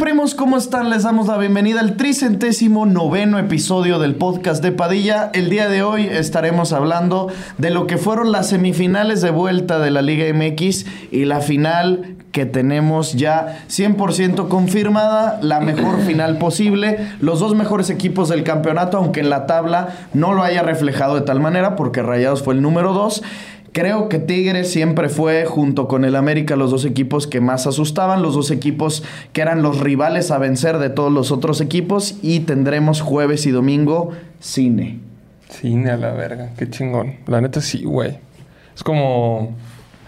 Primos? ¿Cómo están? Les damos la bienvenida al tricentésimo noveno episodio del podcast de Padilla. El día de hoy estaremos hablando de lo que fueron las semifinales de vuelta de la Liga MX y la final que tenemos ya 100% confirmada, la mejor final posible, los dos mejores equipos del campeonato, aunque en la tabla no lo haya reflejado de tal manera, porque Rayados fue el número 2. Creo que Tigres siempre fue, junto con el América, los dos equipos que más asustaban, los dos equipos que eran los rivales a vencer de todos los otros equipos y tendremos jueves y domingo cine. Cine a la verga, qué chingón. La neta sí, güey. Es como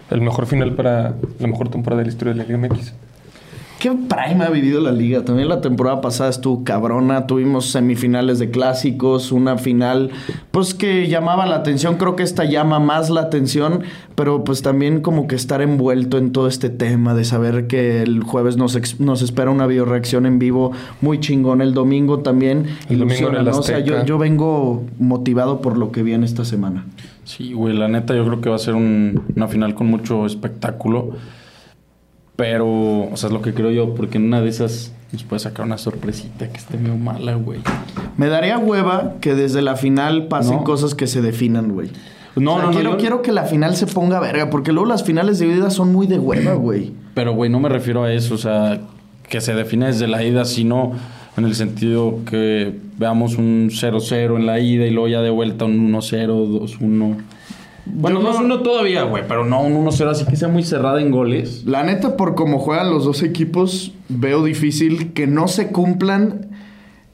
el mejor final para la mejor temporada de la historia de la Liga MX. ¿Qué prime ha vivido la liga? También la temporada pasada estuvo cabrona. Tuvimos semifinales de clásicos, una final, pues que llamaba la atención. Creo que esta llama más la atención, pero pues también como que estar envuelto en todo este tema de saber que el jueves nos, ex- nos espera una bioreacción en vivo muy chingón. El domingo también. El domingo en el ilusiona, ¿no? O sea, yo, vengo motivado por lo que viene esta semana. Sí, güey, la neta yo creo que va a ser un- una final con mucho espectáculo. Pero, o sea, es lo que creo yo, porque en una de esas nos puede sacar una sorpresita que esté medio mala, güey. Me daría hueva que desde la final pasen No. cosas que se definan, güey. No, O sea, no, no, quiero, yo- quiero que la final se ponga verga, porque luego las finales de ida son muy de hueva, güey. Pero, güey, no me refiero a eso, o sea, que se define desde la ida, sino en el sentido que veamos un 0-0 en la ida y luego ya de vuelta un 1-0, 2-1. Bueno, Yo no- 2-1 todavía, güey, pero no un 1-0 así que sea muy cerrada en goles. La neta, por cómo juegan los dos equipos, veo difícil que no se cumplan.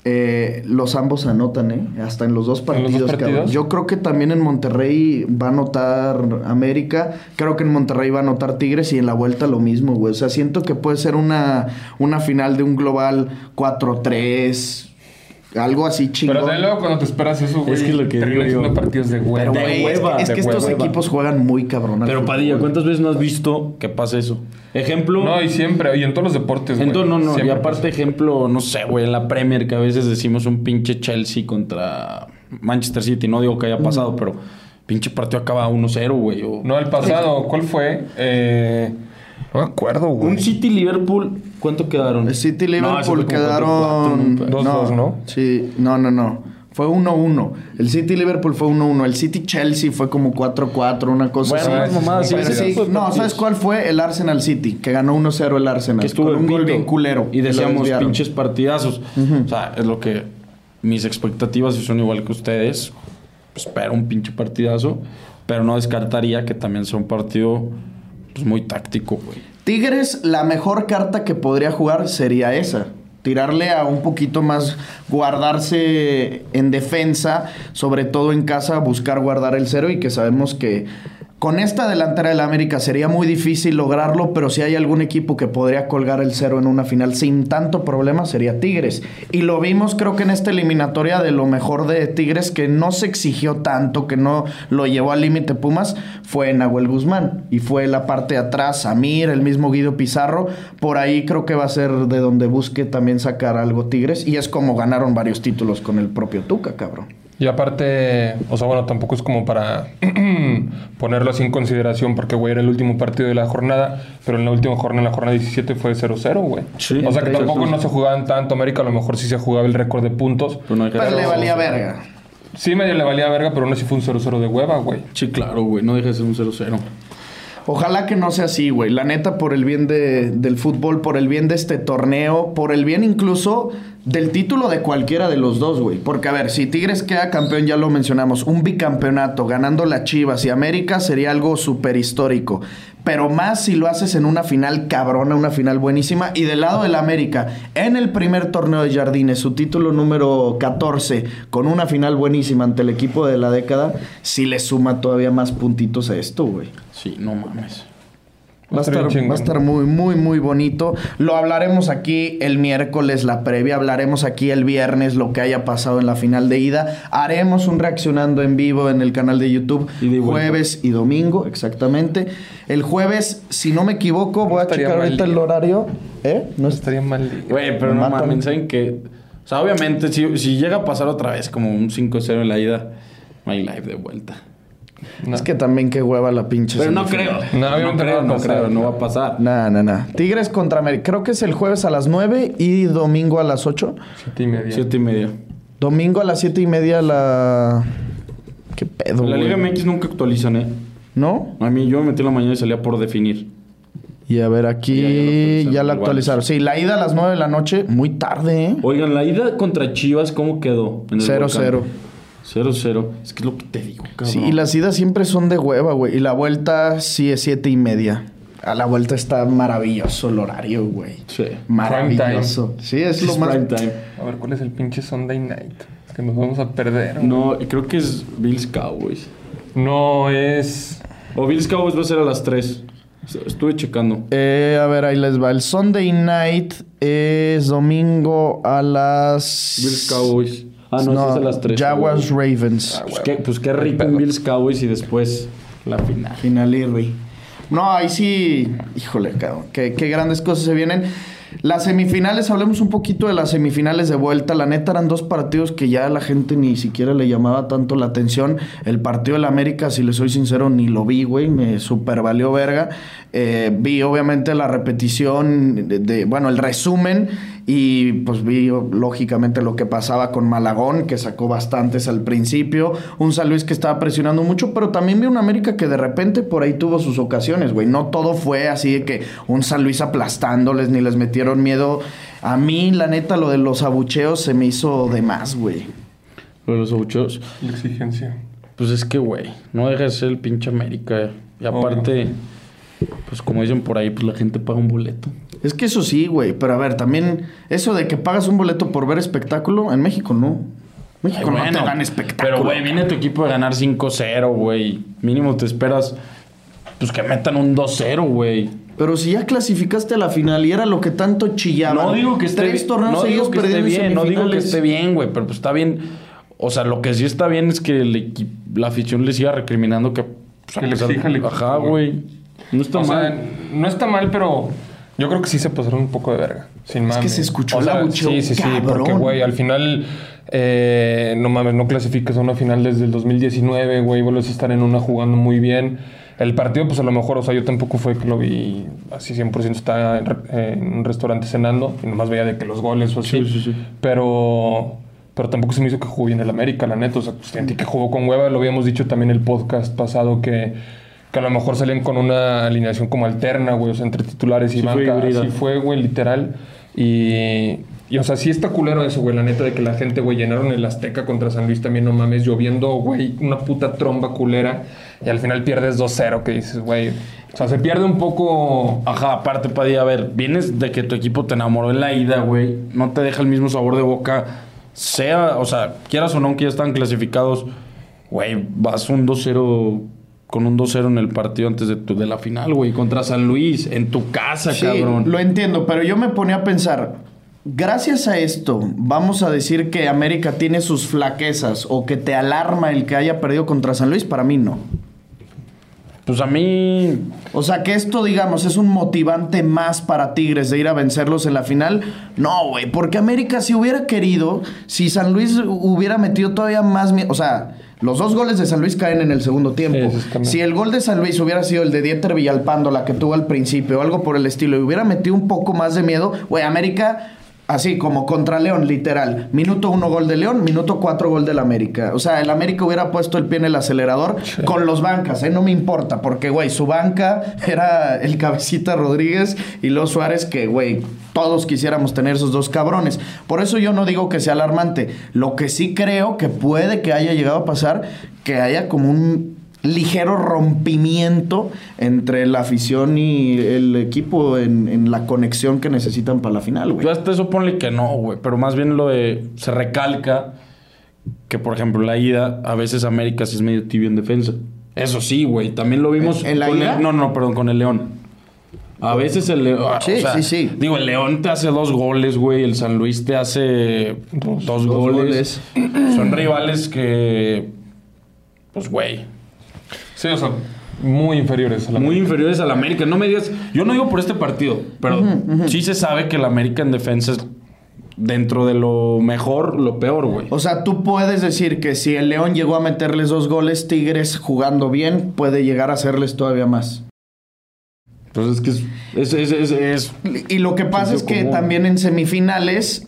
eh, los ambos anotan, ¿eh? Hasta en los dos los partidos, dos cabrón. partidos? Yo creo que también en Monterrey va a anotar América. Creo que en Monterrey va a anotar Tigres y en la vuelta lo mismo, güey. O sea, siento que puede ser una, una final de un global 4-3. Algo así chingón. Pero de luego cuando te esperas eso, güey, Es que lo que digo yo. partidos de hueva. Pero, de güey, es que- hueva, es que, estos hueva. equipos juegan muy cabrón. Pero Padilla, güey. ¿cuántas veces no has visto que pasa eso? Ejemplo. No, y siempre, y en todos los deportes, güey. Entonces, no, no, y aparte, ejemplo, no sé, güey, en la Premier, que a veces decimos un pinche Chelsea contra Manchester City, no digo que haya pasado, pero pinche partido acaba 1-0, güey. o-. No, el pasado, ¿cuál fue? Eh, no me acuerdo, güey. Un City-Liverpool, ¿cuánto quedaron? El City No, Liverpool como quedaron 4-4, Dos, dos, ¿no? Sí, no, no, no. Fue 1-1. El City Liverpool fue 1-1. El City Chelsea fue como 4-4, una cosa Bueno, así. mamadas, sí, sí, no. ¿sabes cuál fue? El Arsenal City, que ganó 1-0 el Arsenal. que estuvo con un gol bien culero. Y decíamos pinches partidazos. O sea, es lo que mis expectativas son igual que ustedes. Pues, espero un pinche partidazo, pero no descartaría que también sea un partido pues, muy táctico, güey. Tigres, la mejor carta que podría jugar sería esa. Tirarle a un poquito más, guardarse en defensa, sobre todo en casa, buscar guardar el cero y que sabemos que con esta delantera del América sería muy difícil lograrlo, pero si hay algún equipo que podría colgar el cero en una final sin tanto problema sería Tigres. Y lo vimos creo que en esta eliminatoria de lo mejor de Tigres que no se exigió tanto, que no lo llevó al límite Pumas, fue Nahuel Guzmán. Y fue la parte de atrás, Samir, el mismo Guido Pizarro. Por ahí creo que va a ser de donde busque también sacar algo Tigres. Y es como ganaron varios títulos con el propio Tuca, cabrón. Y aparte, o sea, bueno, tampoco es como para ponerlo así en consideración, porque, güey, era el último partido de la jornada, pero en la última jornada, en la jornada 17, fue 0-0, güey. Sí, o sea, que tampoco no se jugaban tanto. América a lo mejor sí se jugaba el récord de puntos. Pero no hay que- Pues le valía verga. Sí, medio le valía verga, pero aún así fue un 0-0 de hueva, güey. Sí, claro, güey. No deja de ser un 0-0. Ojalá que no sea así, güey. La neta, por el bien de- del fútbol, por el bien de este torneo, por el bien incluso del título de cualquiera de los dos, güey. Porque, a ver, si Tigres queda campeón, ya lo mencionamos, un bicampeonato ganando la Chivas y América sería algo súper histórico. Pero más si lo haces en una final cabrona, una final buenísima. Y del lado del América, en el primer torneo de Jardines, su título número 14, con una final buenísima ante el equipo de la década, sí le suma todavía más puntitos a esto, güey. Sí, no mames. Va a, estar va a estar muy, muy, muy bonito. Lo hablaremos aquí el miércoles, la previa. Hablaremos aquí el viernes, lo que haya pasado en la final de ida. Haremos un reaccionando en vivo en el canal de YouTube. Y jueves y domingo, exactamente. El jueves, si no me equivoco, voy a checar ahorita el horario. ¿Eh? No No es- estaría mal. Güey, pero Me no mames, ¿saben qué? O sea, obviamente, si, si llega a pasar otra vez como un 5-0 en la ida, no hay live de vuelta. No. Es que también qué hueva la pinche. Pero no creo. No, No, obviamente creo, no va a no pasar. creo, no va a pasar. Nah, nah, nah. Tigres contra América. Creo que es el jueves a las 9 y domingo a las 8. Siete y media. Siete y media. Domingo a las 7 y media la. ¿Qué pedo? En la güey? Liga MX nunca actualizan, ¿eh? ¿No? A mí yo me metí en la mañana y salía por definir. Y a ver, aquí Ya, ya lo actualizaron, ya la actualizaron. Sí, la ida a las 9 de la noche, muy tarde, ¿eh? Oigan, la ida contra Chivas, ¿cómo quedó? En el 0-0. Volcán? 0-0. Es que es lo que te digo, cabrón. Sí, y las idas siempre son de hueva, güey. Y la vuelta sí es 7 y media. A la vuelta está maravilloso el horario, güey. Sí. Maravilloso. Sí, es lo más. prime time. A ver, ¿cuál es el pinche Sunday night? Que nos vamos a perder. No, creo que es Bills Cowboys. No es. O Bills Cowboys va a ser a las 3. Estuve checando. Eh, a ver, ahí les va. El Sunday night es domingo a las. Bills Cowboys. Ah, no, ese es a las 3. Jaguars Ravens. Pues qué, pues qué rico Bills Cowboys y después la final. Final Irby. No, ahí sí. Híjole, cabrón. Qué, qué grandes cosas se vienen. Las semifinales, hablemos un poquito de las semifinales de vuelta. La neta eran dos partidos que ya la gente ni siquiera le llamaba tanto la atención. El partido del América, si le soy sincero, ni lo vi, güey. Me super valió verga. Eh, vi obviamente la repetición, de, de- bueno, el resumen. Y pues vi lógicamente lo que pasaba con Malagón, que sacó bastantes al principio. Un San Luis que estaba presionando mucho, pero también vi un América que de repente por ahí tuvo sus ocasiones, güey. No todo fue así de que un San Luis aplastándoles ni les metieron miedo. A mí, la neta, lo de los abucheos se me hizo de más, güey. Lo de los obuchos. La exigencia. Pues es que, güey, no deja de ser el pinche América. Y aparte, pues como dicen por ahí, pues la gente paga un boleto. Es que eso sí, güey. Pero a ver, también eso de que pagas un boleto por ver espectáculo, en México no. México Ay, no te dan espectáculo. Pero, güey, viene tu equipo de ganar 5-0, güey. Mínimo te esperas, pues que metan un 2-0, güey. Pero si ya clasificaste a la final y era lo que tanto chillaba. No digo que esté Tres bien. torneos No digo que esté bien, no digo que esté bien, güey, pero pues está bien. O sea, lo que sí está bien es que el equi- la afición le siga recriminando que. pues, Que le exija al equipo, Ajá, güey. No está o mal. sea, no está mal, pero yo creo que sí se pasaron un poco de verga. Sin Es que se escuchó O sea, abucheo, Sí, sí, sí. cabrón. Porque, güey, al final, eh, no mames, no clasificas a una final desde el 2019, güey. Vuelves a estar en una jugando muy bien. El partido, pues a lo mejor, o sea, yo tampoco fue que lo vi así 100%. Estaba en, eh, en un restaurante cenando y nomás veía de que los goles o así. Sí, sí, sí. Pero. Pero tampoco se me hizo que jugó bien el América, la neta. O sea, pues, sentí que jugó con hueva. Lo habíamos dicho también el podcast pasado que, que a lo mejor salían con una alineación como alterna, güey. O sea, entre titulares y Sí fue banca. híbrida. Así fue, güey, literal. Y, y, o sea, sí está culero eso, güey. La neta de que la gente, güey, llenaron el Azteca contra San Luis también, no mames, lloviendo, güey, una puta tromba culera. Y al final pierdes 2-0, que dices, güey. O sea, se pierde un poco. Ajá, aparte, Padilla, a ver, vienes de que tu equipo te enamoró en la ida, güey. No te deja el mismo sabor de boca. Sea, o sea, quieras o no, que ya están clasificados. Güey, vas un 2-0 con un 2-0 en el partido antes de, tu- de la final, güey. Contra San Luis, en tu casa, Sí, cabrón. lo entiendo, pero yo me ponía a pensar, gracias a esto, vamos a decir que América tiene sus flaquezas o que te alarma el que haya perdido contra San Luis, para mí no. Pues a mí, O sea, que esto, digamos, es un motivante más para Tigres de ir a vencerlos en la final. No, güey, porque América si hubiera querido, si San Luis hubiera metido todavía más... O sea, los dos goles de San Luis caen en el segundo tiempo. Sí, si el gol de San Luis hubiera sido el de Dieter Villalpando, la que tuvo al principio, o algo por el estilo, y hubiera metido un poco más de miedo, güey, América... Así como contra León, literal. Minuto uno gol de León, minuto cuatro gol del América. O sea, el América hubiera puesto el pie en el acelerador con los bancas, ¿eh? No me importa, porque, güey, su banca era el Cabecita Rodríguez y los Suárez, que, güey, todos quisiéramos tener esos dos cabrones. Por eso yo no digo que sea alarmante. Lo que sí creo que puede que haya llegado a pasar, que haya como un ligero rompimiento entre la afición y el equipo en, en la conexión que necesitan para la final, güey. yo hasta eso ponle que no, güey. Pero más bien lo de. Se recalca que, por ejemplo, la ida, a veces América sí es medio tibio en defensa. Eso sí, güey. También lo vimos. ¿En la con ida? el- no, no, perdón, con el León. A veces el León. Sí, sí, sí. Digo, el León te hace dos goles, güey. El San Luis te hace dos, dos goles. Son rivales que. Pues, güey. Sí, o sea, muy inferiores a la Muy inferiores al América. No me digas. Yo no digo por este partido, pero sí se sabe que el América en defensa es dentro de lo mejor, lo peor, güey. O sea, tú puedes decir que si el León llegó a meterles dos goles, Tigres jugando bien puede llegar a hacerles todavía más. Pues es que es... es, es, es- es- Y lo que pasa es que común. también en semifinales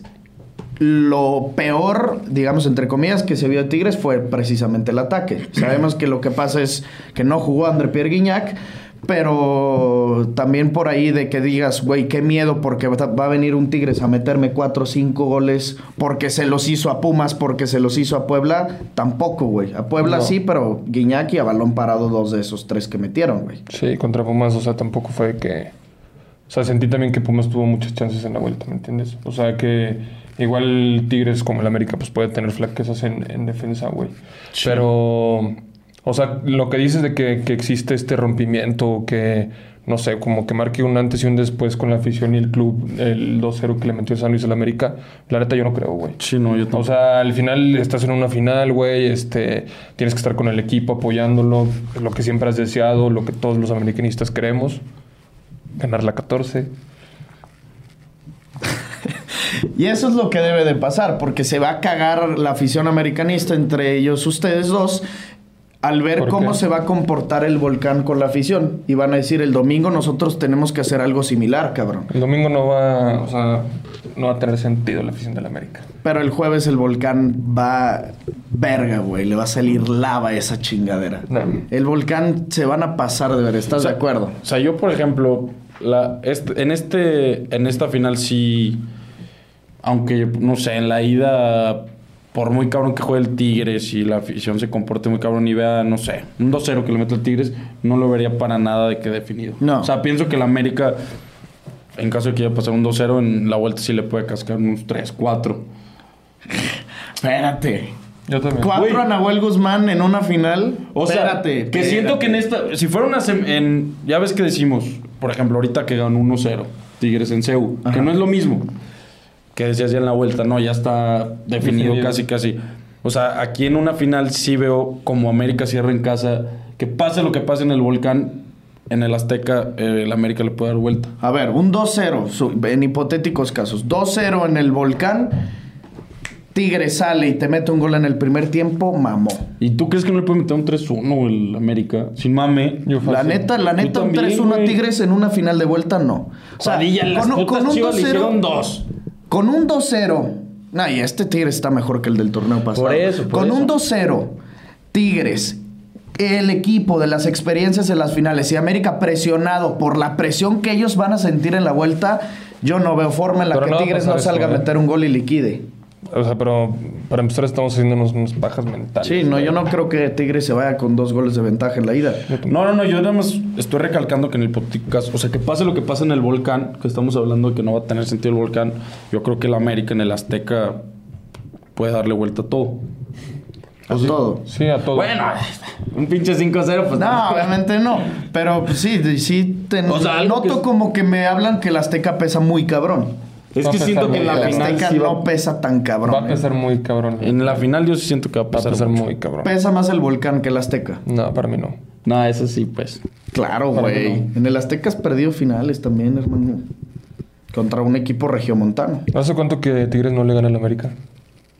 lo peor, digamos entre comillas, que se vio de Tigres fue precisamente el ataque. Sabemos que lo que pasa es que no jugó André Pierre Guignac, pero también por ahí de que digas, güey, qué miedo porque va a venir un Tigres a meterme cuatro o cinco goles porque se los hizo a Pumas, porque se los hizo a Puebla, tampoco, güey. A Puebla No. sí, pero Guiñac y a balón parado dos de esos tres que metieron, güey. Sí, contra Pumas, o sea, tampoco fue que... O sea, sentí también que Pumas tuvo muchas chances en la vuelta, ¿me entiendes? O sea, que igual Tigres como el América pues puede tener flaquezas en, en defensa, güey. Pero, o sea, lo que dices de que, que existe este rompimiento, que, no sé, como que marque un antes y un después con la afición y el club, el 2-0 que le metió San Luis al América, la neta yo no creo, güey. Sí, no, yo O tampoco. sea, al final estás en una final, güey, este, tienes que estar con el equipo apoyándolo, lo que siempre has deseado, lo que todos los americanistas queremos, ganar la 14. Y eso es lo que debe de pasar, porque se va a cagar la afición americanista, entre ellos ustedes dos, al ver ¿Por cómo qué? se va a comportar el volcán con la afición. Y van a decir, el domingo nosotros tenemos que hacer algo similar, cabrón. El domingo no va, o sea, no va a tener sentido la afición del América. Pero el jueves el volcán va verga, güey. Le va a salir lava a esa chingadera. No. El volcán se van a pasar de ver, ¿estás O sea, de acuerdo? O sea, yo, por ejemplo, la, este- en, este, en esta final sí, aunque, no sé, en la ida, por muy cabrón que juegue el Tigres y la afición se comporte muy cabrón y vea, no sé, un 2-0 que le mete el Tigres, no lo vería para nada de que definido. No. O sea, pienso que el América, en caso de que haya pasado un 2-0, en la vuelta sí le puede cascar unos 3-4. Espérate. Yo también. Cuatro Güey. a Nahuel Guzmán en una final. O sea, espérate. que siento que en esta, si fuera una sem- en, ya ves que decimos, por ejemplo, ahorita que ganó 1-0 Tigres en CEU, que no es lo mismo que decías ya en la vuelta, no, ya está definido, Definido. casi casi. O sea, aquí en una final sí veo como América cierra en casa, que pase lo que pase en el volcán, en el Azteca, eh, el América le puede dar vuelta. A ver, un 2-0, su- en hipotéticos casos. 2-0 en el volcán. Tigre sale y te mete un gol en el primer tiempo, mamó. ¿Y tú crees que no le puede meter un 3-1 el América? Sin mame. Yo La neta, la neta, un también, 3-1 a. Tigres en una final de vuelta, no. O sea, Padilla, las putas Chivas le hicieron dos. Con un 2-0. No, y este Tigres está mejor que el del torneo pasado. Por eso, por Con eso. un 2-0, Tigres, el equipo de las experiencias en las finales y América presionado por la presión que ellos van a sentir en la vuelta, yo no veo forma en la Pero que no Tigres no salga a ¿eh? meter un gol y liquide. O sea, pero para empezar estamos haciendo unos, unas pajas mentales. Sí, no, yo no creo que Tigres se vaya con dos goles de ventaja en la ida. No, no, no, yo nada más estoy recalcando que en el caso, o sea, que pase lo que pase en el volcán, que estamos hablando de que no va a tener sentido el volcán, yo creo que el América en el Azteca puede darle vuelta a todo. A todo. Sí, a todo. Bueno, un pinche 5-0, pues No, obviamente no. Pero pues, sí, sí te O sea, algo noto que- como que me hablan que el Azteca pesa muy cabrón. Es que siento que en la final Azteca sí va- no pesa tan cabrón. va a ¿eh? pesar muy cabrón. En la final yo sí siento que va a Va a pasar pesar mucho. muy cabrón. Pesa más el volcán que el Azteca. No, para mí no. No, eso sí, pues. Claro, güey. En el Azteca has perdido finales también, hermano. Contra un equipo regiomontano. ¿Hace cuánto que Tigres no le gana al América?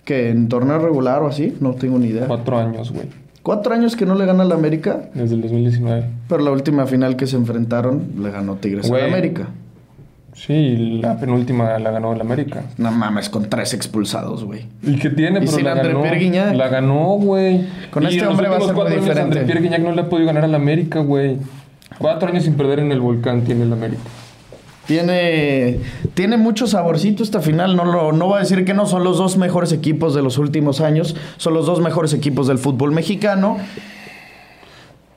Que en torneo regular o así, no tengo ni idea. Cuatro años, güey. Cuatro años que no le gana al América, Desde el 2019. pero la última final que se enfrentaron le ganó Tigres Güey. al América. Sí, la penúltima la ganó el América. No mames, con tres expulsados, güey. ¿Y qué tiene? ¿Y Pero sin la André ganó. Pierre? La ganó, güey. Con Y este hombre va a ser muy diferente. André Pierre Guignac no le ha podido ganar al América, güey. Cuatro años sin perder en el volcán tiene el América. Tiene, tiene mucho saborcito esta final. No, lo, no voy a decir que no. Son los dos mejores equipos de los últimos años. Son los dos mejores equipos del fútbol mexicano.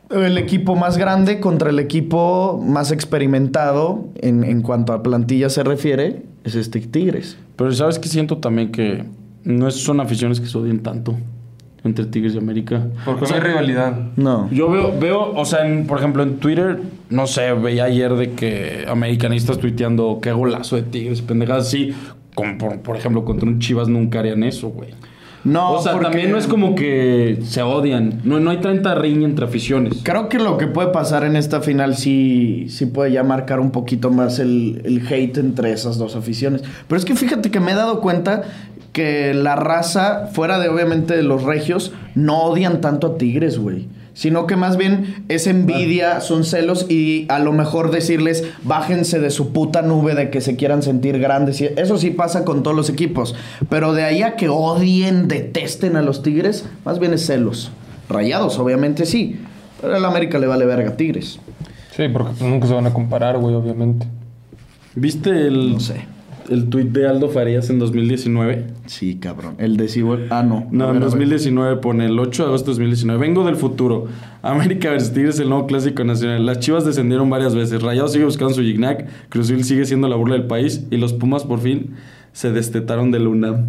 El equipo más grande contra el equipo más experimentado en, en cuanto a plantilla se refiere es este Tigres. Pero sabes que siento también que no es- son aficiones que se odien tanto entre Tigres y América. Porque O sea, no hay rivalidad. No. Yo veo, veo, o sea, en- por ejemplo, en Twitter, no sé, veía ayer de que americanistas tuiteando qué golazo de Tigres, pendejadas así, como por, por ejemplo contra un Chivas nunca harían eso, güey. No, O sea, porque- también no es como que se odian. No, no hay tanta riña entre aficiones. Creo que lo que puede pasar en esta final sí, sí puede ya marcar un poquito más el, el hate entre esas dos aficiones. Pero es que fíjate que me he dado cuenta que la raza, fuera de obviamente de los regios, no odian tanto a Tigres, güey. Sino que más bien es envidia, son celos y a lo mejor decirles bájense de su puta nube de que se quieran sentir grandes. Y Eso sí pasa con todos los equipos. Pero de ahí a que odien, detesten a los Tigres, más bien es celos. Rayados, obviamente sí. Pero el América le vale verga a Tigres. Sí, porque pues, nunca se van a comparar, güey, obviamente. ¿Viste el, No sé. El tuit de Aldo Farías en 2019? Sí, cabrón. El de Cibol- Ah, no. No, en ver, a ver. 2019 pone el 8 de agosto de 2019. Vengo del futuro. América versus Tigres, el nuevo clásico nacional. Las Chivas descendieron varias veces. Rayados sigue buscando su Gignac. Cruz Azul sigue siendo la burla del país. Y los Pumas por fin se destetaron de Luna.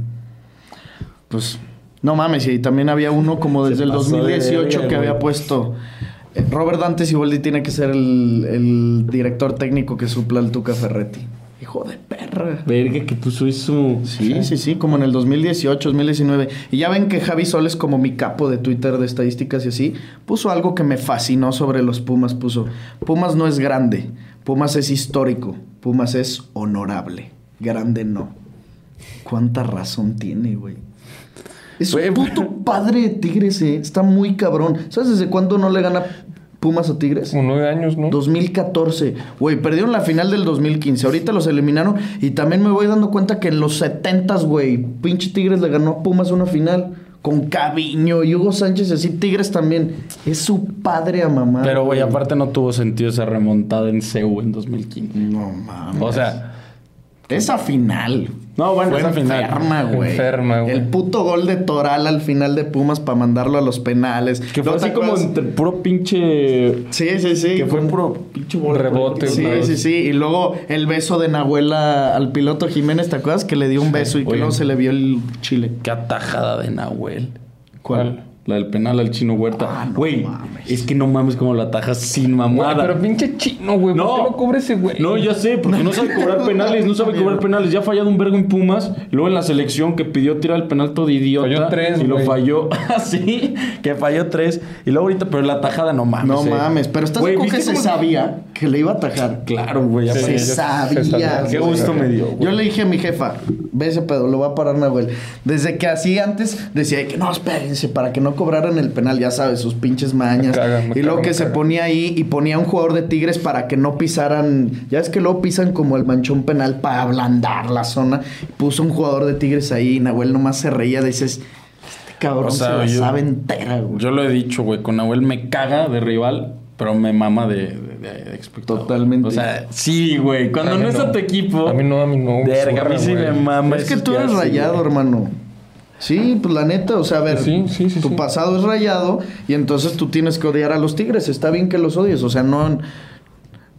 Pues, no mames. Y también había uno como desde el pasó de 2018 verga, que había puesto. eh, Robert Dante Siboldi tiene que ser el, el director técnico que supla al Tuca Ferretti. Hijo de perra. Verga, que puso eso. Sí, sí, sí, como en el 2018, 2019. Y ya ven que Javi Sol es como mi capo de Twitter de estadísticas y así. Puso algo que me fascinó sobre los Pumas. Puso, Pumas no es grande, Pumas es histórico, Pumas es honorable. Grande no. ¿Cuánta razón tiene, güey? Es un puto padre de Tigres, eh. Está muy cabrón. ¿Sabes desde cuándo no le gana Pumas a Tigres? Como nueve años, ¿no? 2014. Güey, perdieron la final del 2015. Ahorita los eliminaron. Y también me voy dando cuenta que en los 70s, güey, pinche Tigres le ganó a Pumas una final. Con Caviño y Hugo Sánchez y así. Tigres también. Es su padre a mamá. Pero, güey, aparte no tuvo sentido esa remontada en CEU en 2015. No mames. O sea, Esa final. No, bueno, Fue esa final. enferma, güey. Enferma, güey. El puto gol de Toral al final de Pumas para mandarlo a los penales. que fue ¿No te así como entre puro pinche. Sí, sí, sí. Que fue puro pinche. Rebote, Sí, güey. sí, sí. Y luego el beso de Nahuela al piloto Jiménez, ¿te acuerdas? Que le dio un beso y que luego se le vio el chile. Qué atajada de Nahuel. ¿Cuál? La del penal al chino Huerta. Ah, no Güey, mames. es que no mames cómo lo atajas sin Güey, mamada. pero pinche chino, güey. ¿Por qué no cubre ese güey? No, ya sé, porque no sabe cobrar penales, no sabe cobrar penales. Ya ha fallado un vergo en Pumas. Y luego en la selección que pidió tirar el penal todo idiota. Falló tres, Y lo güey. falló. Así, que falló tres. Y luego ahorita, pero la tajada no mames. No eh. mames, pero estás Güey, seguro que ¿viste se cómo- sabía que le iba a atajar. Claro, güey. Sí, se yo- sabía. se sabía. güey. Qué gusto me dio, güey. Yo le dije a mi jefa, ve ese pedo, lo va a parar Nahuel. Desde que así antes decía que no, espérense, para que no cobraran el penal, ya sabes, sus pinches mañas. Me caga, me y luego caga, que se caga. ponía ahí y ponía un jugador de Tigres para que no pisaran. Ya es que luego pisan como el manchón penal para ablandar la zona. Puso un jugador de Tigres ahí y Nahuel nomás se reía. Dices, este cabrón O sea, se la yo- sabe entera, güey. Yo lo he dicho, güey. Con Nahuel me caga de rival, pero me mama de, de, de- de espectador. Totalmente. O sea, sí, güey. Cuando no es a tu equipo. A mí no, a mí no. Verga, a mí sí me mama. Es que tú eres rayado, güey. hermano. Sí, pues la neta, o sea, a ver, Sí, sí, sí, tu sí. pasado es rayado y entonces tú tienes que odiar a los tigres. Está bien que los odies, o sea, no,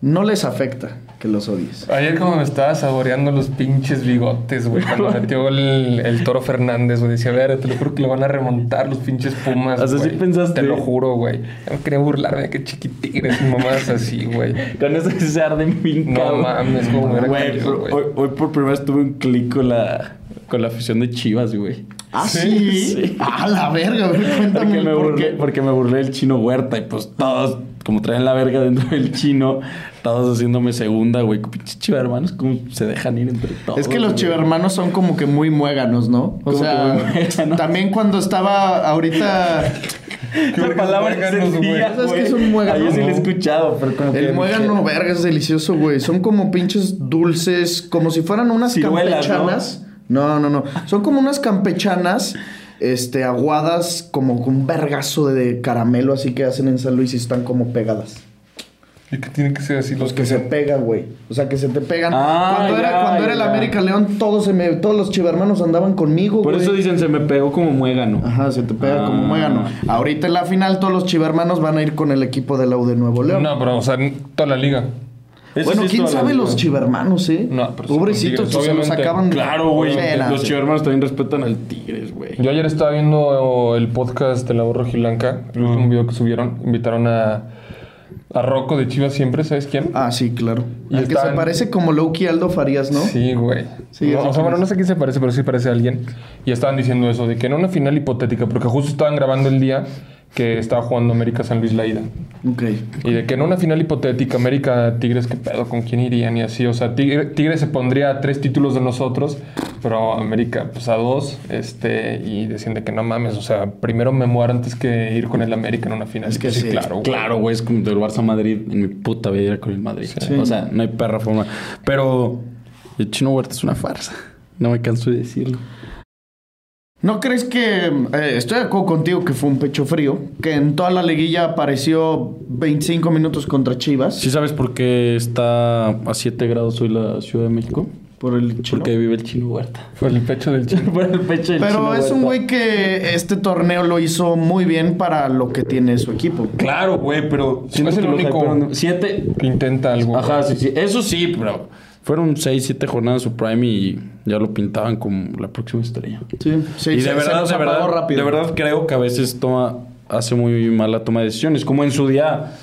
no les afecta que los odies. Ayer como me estaba saboreando los pinches bigotes, güey. Cuando metió el, el Toro Fernández, güey. Decía, a ver, te lo juro que le van a remontar los pinches pumas, O sea, ¿sí güey. pensaste? Te lo juro, güey. Ya me quería burlarme de que chiquitigres y mamadas así, güey. Con eso se arden bien No cabrón. mames, cómo me hubiera Güey, güey. hoy, hoy por primera vez tuve un clic con la, con la afición de Chivas, güey. ¿Ah, Sí. Ah, la verga, a ver, cuéntame Porque me, por burlé, qué. porque me burlé del chino Huerta y pues todos, como traen la verga dentro del chino, todos haciéndome segunda, güey. Pinches chiva hermanos, como se dejan ir entre todos. Es que los chivermanos son como que muy muéganos, ¿no? O sea, muéganos. también cuando estaba ahorita Esa palabra muéganos, se güey. día, ¿Sabes qué es un muégano? Yo sí lo he escuchado, pero como. El muégano, verga, es delicioso, güey. Son como pinches dulces, como si fueran unas Ciruelas, campechanas. ¿no? No, no, Son como unas campechanas, este, aguadas, como con un vergazo de caramelo, así que hacen en San Luis y están como pegadas. Y que tiene que ser así Los que se pegan, güey. O sea, que se te pegan. Ah, cuando era, ya, cuando era el ya. América León, todos, se me, todos los chivermanos andaban conmigo, Por güey. eso dicen, se me pegó como muégano. Ajá, se te pega como Ah. muégano. Ahorita en la final, todos los chivermanos van a ir con el equipo de la U de Nuevo León. No, pero, o sea, en toda la liga. Eso Bueno, sí quién sabe los chivermanos, ¿eh? No, pero Pobrecitos, tigres, se los acaban. Claro, güey. Los chivermanos también respetan al Tigres, güey. Yo ayer estaba viendo el podcast de la voz rojilanca, el último video que subieron. Invitaron a A Rocco de Chivas siempre, ¿sabes quién? Ah, sí, claro. Y Al que se parece como Loki Aldo Farías, ¿no? Sí, güey. Sí, No, ese o sea, bueno, no sé quién se parece, pero sí parece a alguien. Y estaban diciendo eso, de que en una final hipotética, porque justo estaban grabando el día que estaba jugando América San Luis la ida. Ok. Y de que en una final hipotética, América Tigres, ¿qué pedo? ¿Con quién irían? Y así, o sea, Tigre, Tigres se pondría a tres títulos de nosotros, pero América, pues a dos. Este, y decían de que no mames, o sea, primero me muero antes que ir con el América en una final. Es que sí, claro. güey. Claro, güey, es como del Barça a Madrid. En mi puta vida ir con el Madrid. Sí. O sea, no hay perra forma. Pero el Chino Huerta es una farsa. No me canso de decirlo. ¿No crees que... eh, estoy de acuerdo contigo que fue un pecho frío, que en toda la liguilla apareció 25 minutos contra Chivas ¿Sí sabes por qué está a 7 grados hoy la Ciudad de México? por el chino? Porque vive el Chino Huerta. Fue el pecho del chico. por el pecho del Pero Chino es un güey que este torneo lo hizo muy bien para lo que tiene su equipo. Claro, güey, pero... es el que los único- Siete... Que intenta algo. Ajá, sí, sí. Eso sí, pero... Fueron 6, 7 jornadas su prime y ya lo pintaban como la próxima estrella. Sí, sí, y de verdad, de verdad, rápido. de verdad creo que a veces toma, hace muy mala toma de decisiones. Como en su día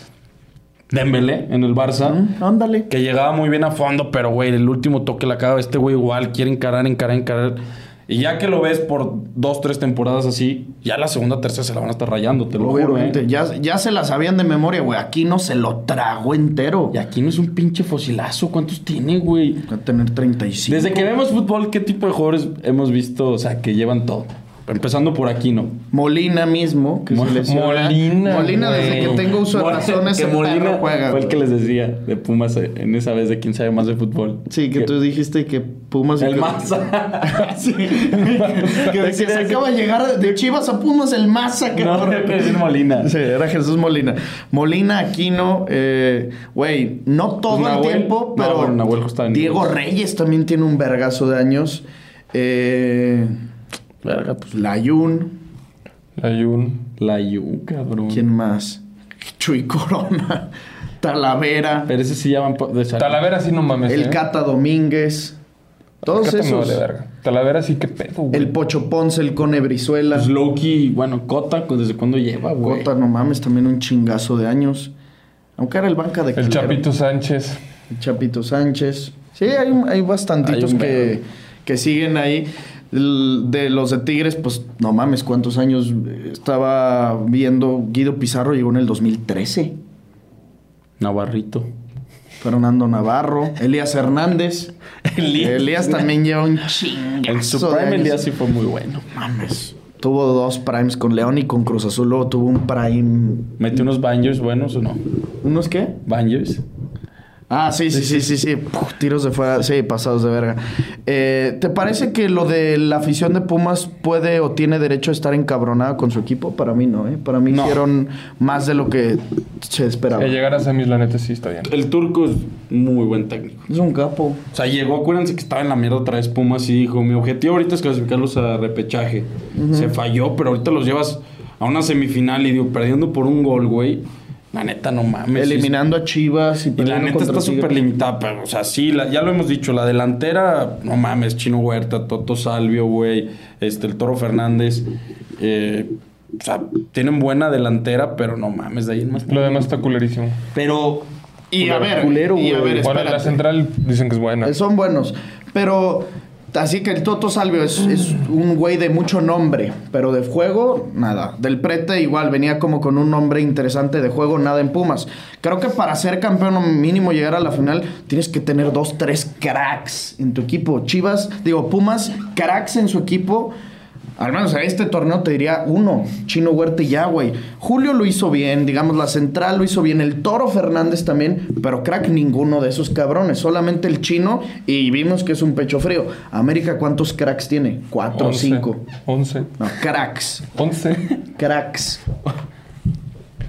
Dembélé en el Barça, Ándale. que llegaba muy bien a fondo, pero güey, el último toque la acaba este güey igual, quiere encarar, encarar, encarar. Y ya que lo ves por dos, tres temporadas así, ya la segunda, tercera se la van a estar rayando, te lo juro, Obviamente, ¿eh? ya, ya se la sabían de memoria, güey. Aquí no se lo tragó entero. Y aquí no es un pinche fosilazo, ¿cuántos tiene, güey? Va a tener 35. Desde que vemos fútbol, ¿qué tipo de jugadores hemos visto, o sea, que llevan todo? Empezando por aquí, ¿no? Molina mismo, que Mo- se lesiona. Molina, Molina, desde que tengo uso de que Molina juega. fue el que les decía de Pumas en esa vez de quién sabe más de fútbol. Sí, que, tú dijiste que Pumas... El Maza. sí. que, que se acaba de llegar de Chivas a Pumas el Maza. no, que decir Molina. Sí, era Jesús Molina. Molina, Aquino, eh, güey, no todo Pues el Nahuel- tiempo, no, pero bueno, Diego Reyes también tiene un vergazo de años. Eh, Verga, pues Layun, La Jun. la Yu, cabrón. ¿quién más? Chuy Corona, Talavera, Pero ese sí llaman po- de salir. Talavera sí no mames. el ¿eh? Cata Domínguez. Todos Cata me esos. vale verga. Talavera sí, qué pedo, güey. El Pocho Ponce, el Cone Brizuela. Pues Loki, bueno, Cota, pues, ¿desde cuándo lleva, güey? Cota, no mames, también un chingazo de años. Aunque era el banca de El Calero. Chapito Sánchez. El Chapito Sánchez. Sí, hay, hay bastantitos Hay que, que siguen ahí. De los de Tigres, pues no mames, cuántos años eh, estaba viendo. Guido Pizarro llegó en el 2013. Navarrito. Fernando Navarro, Elías Hernández. Elías también lleva un chingazo. En su prime el años. día sí fue muy bueno. Mames. Tuvo dos primes con León y con Cruz Azul. Luego tuvo un prime. ¿Metió unos bangers buenos o no? ¿Unos qué? ¿Bangers? Ah, sí, sí, sí, sí, sí. Puf, tiros de fuera, sí, pasados de verga. Eh, ¿Te parece que lo de la afición de Pumas puede o tiene derecho a estar encabronada con su equipo? Para mí no, ¿eh? Para mí No. hicieron más de lo que se esperaba. Que llegar a semis, la neta, sí está bien. El turco es muy buen técnico. Es un capo. O sea, llegó, acuérdense que estaba en la mierda otra vez Pumas y dijo, mi objetivo ahorita es clasificarlos a repechaje. Se falló, pero ahorita los llevas a una semifinal y digo, perdiendo por un gol, güey. La neta, no mames. Eliminando a Chivas y Y la neta está súper limitada, pero, o sea, sí, la- ya lo hemos dicho, la delantera, no mames, Chino Huerta, Toto Salvio, güey, este, el Toro Fernández, eh, o sea, tienen buena delantera, pero no mames, de ahí en más. Lo demás está culerísimo. Pero, Y a ver, culero, y a ver, Bueno, la central dicen que es buena. Eh, Son buenos. Pero así que el Toto Salvio es, es un güey de mucho nombre. Pero de juego, nada. Del Prete igual, venía como con un nombre interesante de juego, nada en Pumas. Creo que para ser campeón mínimo llegar a la final, tienes que tener dos, tres cracks en tu equipo. Chivas, digo, Pumas, cracks en su equipo. Al menos a este torneo te diría uno, Chino Huerta y ya, güey. Julio lo hizo bien, digamos, la central lo hizo bien, el Toro Fernández también, pero crack ninguno de esos cabrones, solamente el Chino y vimos que es un pecho frío. América, ¿cuántos cracks tiene? Cuatro o Once. cinco. 11. No, cracks, 11. cracks.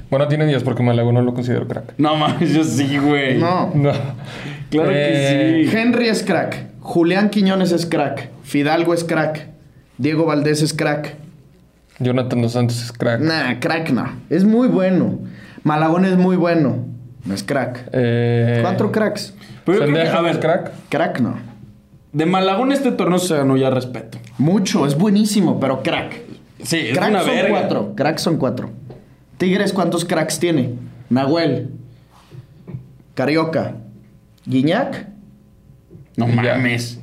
Bueno, tiene 10 porque Malago no lo considero crack. no mames, yo sí, güey. No. No. Claro Eh, que sí. Henry es crack, Julián Quiñones es crack, Fidalgo es crack, Diego Valdés es crack. Jonathan Dos Santos es crack. Nah, crack no. Es muy bueno. Malagón es muy bueno. No es crack. Eh, Cuatro cracks. Pero yo creo que, a ver, crack. Crack no. De Malagón este torneo se ganó ya respeto. Mucho, es buenísimo, pero crack. Sí, es Cracks una son verga. cuatro. Cracks son cuatro. Tigres, ¿cuántos cracks tiene? Nahuel. Carioca, Guiñac. No mames.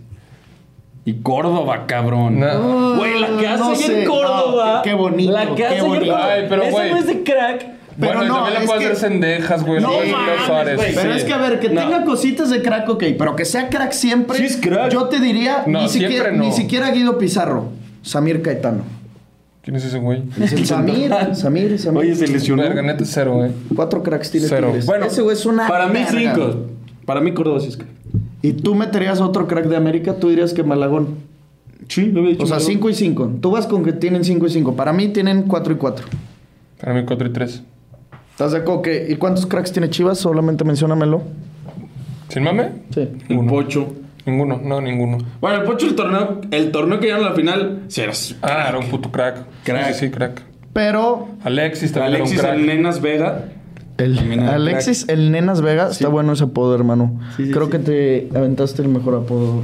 Y Córdoba, cabrón. No. Güey, la que Ah, no hace sé. en Córdoba. No, qué- qué bonito, La que hace en. Córdoba. Ay, pero, Esa güey. no es de crack. Pero bueno, no, también le que- hacer cendejas, güey. No Suárez. güey. Pero sí. es que a ver, que No. tenga cositas de crack, ok, pero que sea crack siempre. Sí es crack. Yo te diría, No, ni, siempre siquiera, no. ni siquiera Guido Pizarro, Samir Caetano. ¿Quién es ese güey? Es el Samir, Samir, Samir. Oye, se lesionó. Verga, neta es cero, güey. Cuatro cracks tiene Cero. Tigres. Bueno, ese güey es una Para mí, verga. cinco. Para mí, Córdoba sí es crack. ¿Y tú meterías otro crack de América? Tú dirías que Malagón. Sí, lo había dicho. O sea, Malagón. 5 y 5. Tú vas con que tienen 5 y 5. Para mí tienen 4 y 4. Para mí 4 y 3. ¿Estás de acuerdo? que- ¿Y cuántos cracks tiene Chivas? Solamente menciónamelo. ¿Sin mame? Sí. El. Pocho. Ninguno, no, ninguno. Bueno, el Pocho, el torneo, el torneo que llegaron a la final, sí eras. Ah, era un puto crack. Crack. Sí, sí, crack. Pero Alexis también Alexis, era un el crack. Nenas Vega. El Alexis, el Nenas Vega, está bueno ese apodo, hermano. Sí, sí, Creo sí. que te aventaste el mejor apodo.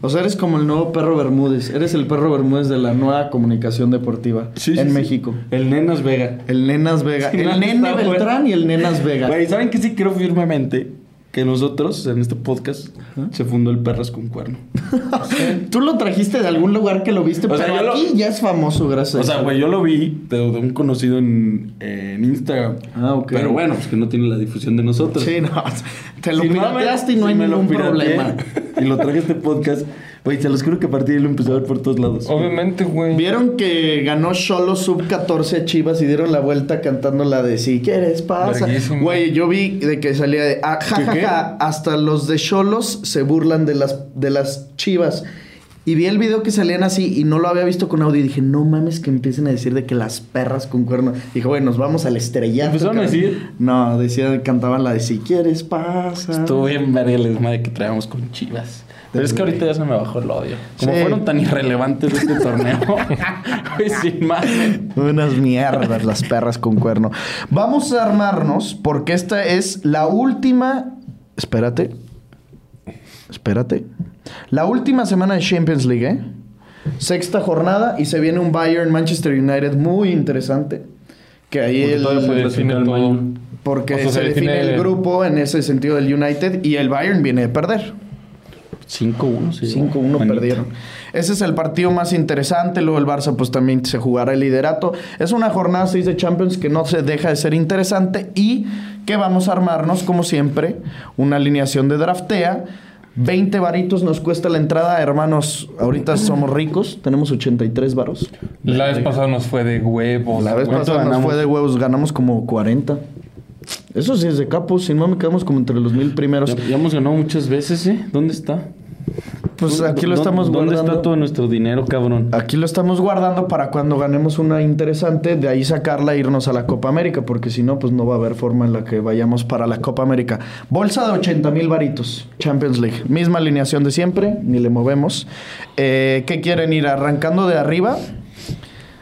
O sea, eres como el nuevo perro Bermúdez. Eres el perro Bermúdez de la nueva comunicación deportiva Sí, en sí. México. El Nenas Vega. El Nenas Vega. Sí, el Nene bueno. Beltrán y el Nenas Vega. Güey, ¿saben que sí creo firmemente? Que nosotros, en este podcast, se fundó el Perras con Cuerno. Tú lo trajiste de algún lugar que lo viste, O sea, pero lo- aquí ya es famoso, gracias. O sea, güey, yo lo vi de, de un conocido en, en Instagram. Ah, ok. Pero bueno, pues que no tiene la difusión de nosotros. Sí, no. Te lo Si no y no si hay ningún problema. Y lo traje a este podcast. Güey, se los juro que a partir de ahí lo empecé a ver por todos lados. Obviamente, güey. ¿Vieron que ganó Solo Sub 14 a Chivas y dieron la vuelta cantando la de Si quieres pasa? Güey, yo vi de que salía de ah, ja, ja, ¿Qué, qué? ja, hasta los de Cholos se burlan de las, de las Chivas. Y vi el video que salían así y no lo había visto con audio y dije, no mames que empiecen a decir de que las perras con cuerno. Dije, güey, nos vamos al estrellato. ¿Empezaron a cabrón". decir? No, decían, cantaban la de Si quieres pasa. Estuvo bien verga el desmadre que traíamos con Chivas. Pero es que ahorita ya se me bajó el odio. Como Sí. fueron tan irrelevantes este torneo. Sin más. Unas mierdas las perras con cuerno. Vamos a armarnos porque esta es la última. Espérate. Espérate. La última semana de Champions League, ¿eh? Sexta jornada y se viene un Bayern Manchester United muy interesante. Que ahí Porque el- todavía se define el todo. Bayern. porque O sea, se, se define, define- el grupo en ese sentido del United y el Bayern viene de perder. 5-1, sí. 5-1 Manita. perdieron. Ese es el partido más interesante. Luego el Barça pues también se jugará el liderato. Es una jornada 6 de Champions que no se deja de ser interesante y que vamos a armarnos como siempre una alineación de draftea. 20 varitos nos cuesta la entrada, hermanos. Ahorita somos ricos, tenemos 83 varos. La vez pasada nos fue de huevos. La vez pasada nos ganamos? fue de huevos, ganamos como 40. Eso sí es de capos, si no me quedamos como entre los mil primeros. Ya, ya hemos ganado muchas veces, ¿eh? ¿Dónde está? Pues ¿Dónde- aquí lo dónde- estamos ¿Dónde guardando. está todo nuestro dinero, cabrón? Aquí lo estamos guardando para cuando ganemos una interesante, de ahí sacarla e irnos a la Copa América, porque si no, pues no va a haber forma en la que vayamos para la Copa América. Bolsa de 80 mil varitos, Champions League. Misma alineación de siempre, ni le movemos. Eh, ¿Qué quieren ir? ¿Arrancando de arriba?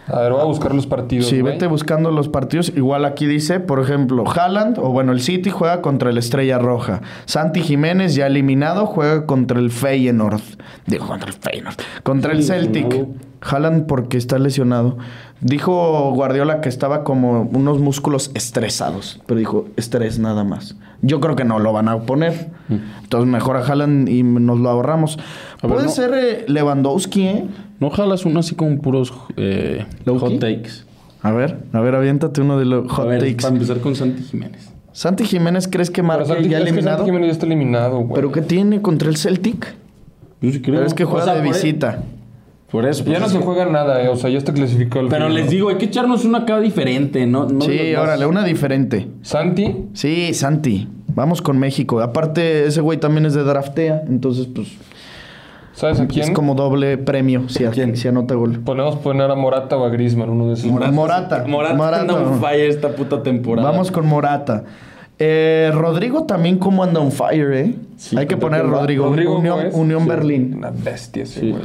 A ver, voy a buscar los partidos. Sí, vete buscando los partidos. Igual aquí dice, por ejemplo, Haaland, o bueno, el City juega contra el Estrella Roja. Santi Jiménez, ya eliminado, juega contra el Feyenoord. Digo, contra el Feyenoord. Contra el Celtic. lesionado. Haaland porque está lesionado. Dijo Guardiola que estaba como unos músculos estresados. Pero dijo, estrés nada más. Yo creo que no lo van a poner. Entonces mejor a Haaland y nos lo ahorramos. Ver, Puede no- ser eh, Lewandowski, ¿eh? ¿No jalas uno así con puros eh, ¿Low hot takes? A ver, a ver, aviéntate uno de los A hot ver, takes. para empezar con Santi Jiménez. Santi Jiménez, ¿crees que Santi, ya eliminado? Santi Jiménez ya está eliminado, güey. ¿Pero qué tiene contra el Celtic? Yo sí creo. Pero es que O juega sea, de visita. Por eso. Ya pues no es se que- juega nada, eh. O sea, ya está clasificado el Pero final. les digo, hay que echarnos una acá diferente, ¿no? no sí, los- órale, una diferente. Santi, Sí, Santi. Vamos con México. Aparte, ese güey también es de draftea. Entonces, pues, ¿sabes a quién? es como doble premio si, a- ¿Quién? si anota gol. Podemos poner a Morata o a Griezmann, uno de esos. Morata. Morata. Morata, Morata. anda on fire esta puta temporada. Vamos con Morata. Eh, Rodrigo también como anda on fire, ¿eh? Sí, Hay que poner. Rodrigo. Rodrigo Unión. Unión Sí. Berlín. Una bestia ese, Sí. güey.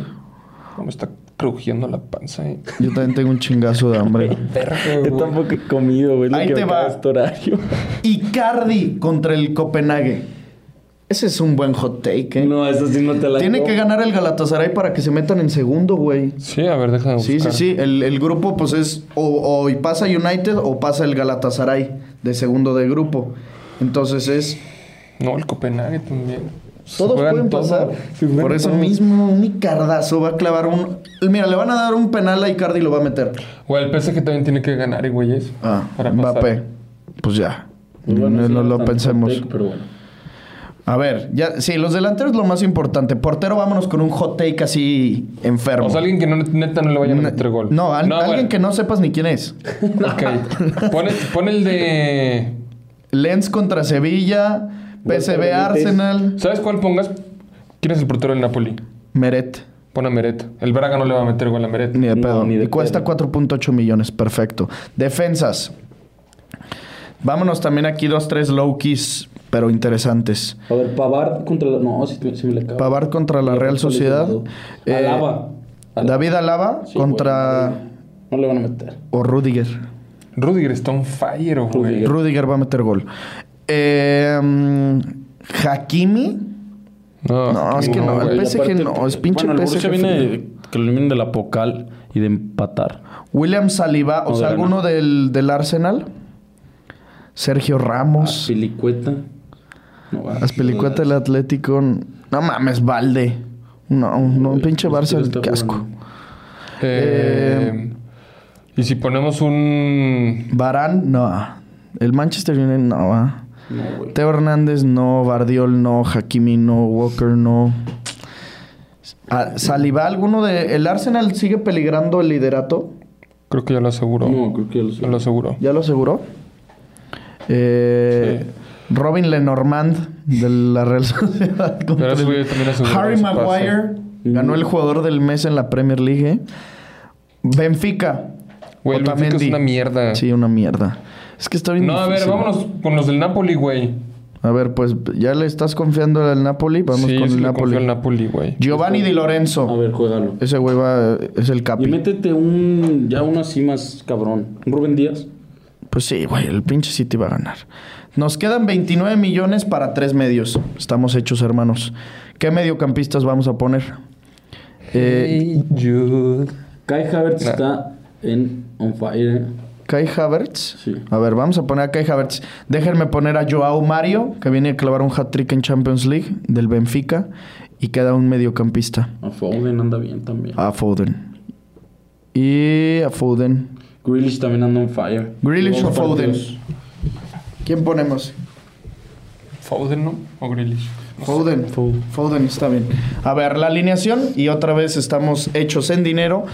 Me está crujiendo la panza, eh. Yo también tengo un chingazo de hambre. Yo güey. tampoco he comido, güey. Ahí que te va. este horario. Icardi contra el Copenhague. Ese es un buen hot take, ¿eh? No, eso sí no te la Tiene que ganar el Galatasaray para que se metan en segundo, güey. Sí, a ver, déjame Sí, sí, buscar. sí. El, el grupo, pues es o, o pasa United o pasa el Galatasaray de segundo de grupo. Entonces es No, el Copenhague también. Todos pueden todo. pasar. Por eso todo. mismo, un Icardazo va a clavar un. Mira, le van a dar un penal a Icardi y lo va a meter. Güey, el PSG también tiene que ganar, güeyes. Ah, para pasar. Mbappé. Pues ya. Pues bueno, no sí, no lo pensemos. take, pero bueno. A ver, ya, sí, los delanteros es lo más importante. Portero, vámonos con un hot take así enfermo. O sea, alguien que no, neta no le vayan a meter gol. No, al- alguien bueno. que no sepas ni quién es. Ok. Pon, pon el de. Lens contra Sevilla, PSV. Arsenal, ¿Sabes cuál pongas? ¿Quién es el portero del Napoli? Meret. Pon a Meret. El Braga no le va a meter gol a Meret. Ni de No, pedo. ni de y cuesta 4.8 millones. Perfecto. Defensas. Vámonos también aquí dos, tres low keys, pero interesantes. A ver, Pavard contra la... No, sí, sí me le acabo. Pavard contra la Real Sociedad. Eh, Alaba. Alaba. David Alaba Sí, contra... no le van a meter. O Rudiger. Rudiger está on fire, güey. Rudiger. Rudiger va a meter gol. Eh, Hakimi. No, No, es que no, güey. el PSG aparte, no, es pinche bueno, el PSG Borussia viene de- que lo eliminen de la Pocal y de empatar. William Saliba, o No, sea, de alguno del, del Arsenal. Sergio Ramos. Pilicueta. No va. Aspelicueta del Atlético. No mames, Valde. No, no, un pinche Barça, Este está qué asco. jugando. Eh, y si ponemos un. Barán, no. El Manchester United, no. va. No. Teo Hernández, no. Bardiol, no. Hakimi, no. Walker, no. Ah, Saliba, alguno de. ¿El Arsenal sigue peligrando el liderato? Creo que ya lo aseguró. No, creo que ya lo sé. Ya lo aseguró. ¿Ya lo aseguró? Eh, Robin Lenormand de la Real Sociedad. el- también Harry Maguire ganó el jugador del mes en la Premier League. ¿eh? Benfica. Güey, Benfica es una mierda. Sí, una mierda. Es que está bien No, a ver, vámonos con los del Napoli, güey. A ver, pues ya le estás confiando al Napoli. Vamos sí, con el le Napoli. al Napoli, güey. Giovanni Di A Lorenzo. ver, juégalo. Ese güey va, es el Y capi. métete un... Ya uno así más cabrón. Un Rubén Díaz. Pues sí, güey, el pinche City va a ganar. Nos quedan 29 millones para tres medios. Estamos hechos, hermanos. ¿Qué mediocampistas vamos a poner? Eh, Jude. Kai Havertz Nah. está en on fire. Kai Havertz. Sí. A ver, vamos a poner a Kai Havertz. Déjenme poner a Joao Mario, que viene a clavar un hat-trick en Champions League del Benfica. Y queda un mediocampista. A Foden anda bien también. A Foden. Y a Foden. Grealish también anda on fire. Grealish o Foden. partidos. ¿Quién ponemos? Foden, ¿no? O Grealish. Foden. Foden está bien. A ver, la alineación. Y otra vez estamos hechos en dinero.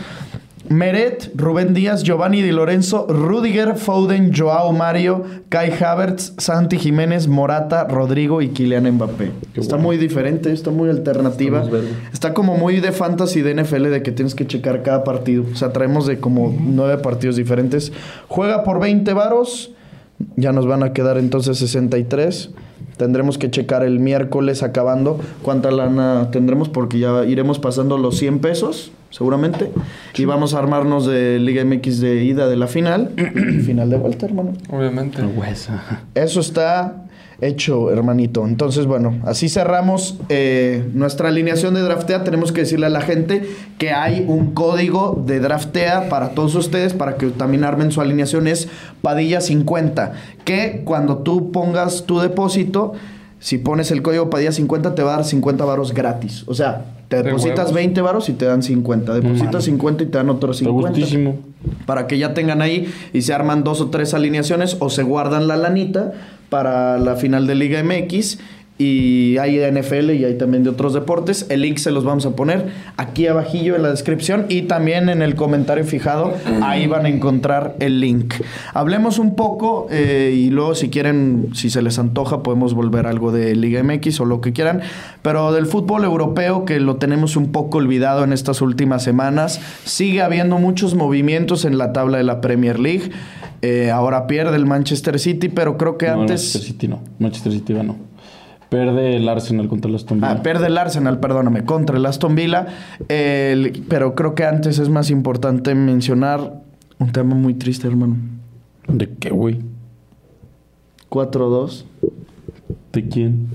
Meret, Rubén Díaz, Giovanni Di Lorenzo, Rudiger, Foden, Joao Mario, Kai Havertz, Santi Jiménez, Morata, Rodrigo y Kylian Mbappé. está muy diferente, está muy alternativa. Está como muy de fantasy de NFL de que tienes que checar cada partido. O sea, traemos de como nueve partidos diferentes. Juega por 20 varos. Ya nos van a quedar entonces 63. Tendremos que checar el miércoles acabando cuánta lana tendremos porque ya iremos pasando los 100 pesos, seguramente. Y vamos a armarnos de Liga MX de ida de la final. y final de vuelta, hermano. Obviamente. Eso está hecho, hermanito. Entonces, bueno, así cerramos eh, nuestra alineación de Draftea. Tenemos que decirle a la gente que hay un código de Draftea para todos ustedes para que también armen su alineación. Es Padilla 50. Que cuando tú pongas tu depósito, si pones el código Padilla 50, te va a dar 50 varos gratis. O sea, te De depositas huevos. 20 varos y te dan 50. Depositas 50 y te dan otros Está 50 gustísimo. para que ya tengan ahí y se arman dos o tres alineaciones o se guardan la lanita para la final de Liga MX y hay de NFL y hay también de otros deportes. El link se los vamos a poner aquí abajillo en la descripción y también en el comentario fijado. Ahí van a encontrar el link. Hablemos un poco eh, y luego si quieren, si se les antoja, podemos volver a algo de Liga MX o lo que quieran. Pero del fútbol europeo que lo tenemos un poco olvidado en estas últimas semanas, sigue habiendo muchos movimientos en la tabla de la Premier League. Eh, ahora pierde el Manchester City, pero creo que No, antes... Manchester City no. Manchester City ganó. Perde el Arsenal contra el Aston Villa. Ah, pierde el Arsenal, perdóname, contra el Aston Villa. El- pero creo que antes es más importante mencionar un tema muy triste, hermano. ¿De qué, güey? 4-2 ¿De quién?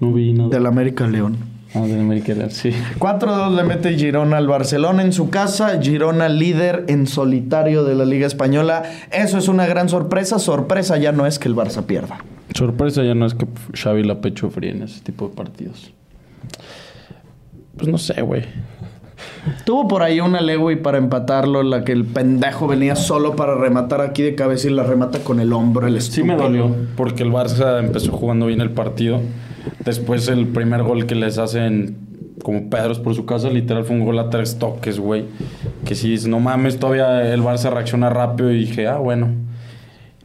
No vi nada. del América León. América, sí. 4-2 le mete Girona al Barcelona en su casa. Girona líder en solitario de la Liga Española. Eso es una gran sorpresa. Sorpresa ya no es que el Barça pierda. Sorpresa ya no es que Xavi la pecho fría en ese tipo de partidos. Pues no sé, güey. Tuvo por ahí una Lewy para empatarlo, la que el pendejo venía solo para rematar aquí de cabeza y la remata con el hombro, el Sí me estúpido. dolió, porque el Barça empezó jugando bien el partido. Después el primer gol que les hacen como Pedros por su casa, literal fue un gol a tres toques, güey. Que si dices, no mames, todavía el Barça reacciona rápido y dije, ah, bueno.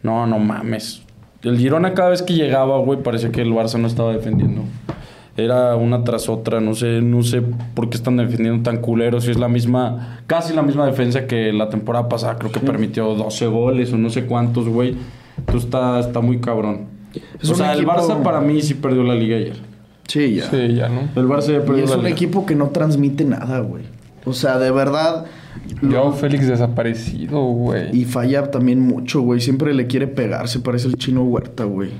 No, no mames. El Girona cada vez que llegaba, güey, parecía que el Barça no estaba defendiendo. Era una tras otra, no sé, no sé por qué están defendiendo tan culeros. Si es la misma, casi la misma defensa que la temporada pasada, creo que permitió 12 goles o no sé cuántos, güey. Entonces está, está muy cabrón. Es o un sea, equipo- el Barça para mí sí perdió la liga ayer. Sí, ya. Sí, ya, ¿no? El Barça ya Y perdió es la un liga. equipo que no transmite nada, güey. O sea, de verdad. Yo, Félix desaparecido, güey. Y falla también mucho, güey. Siempre le quiere pegar. Se parece el chino Huerta, güey.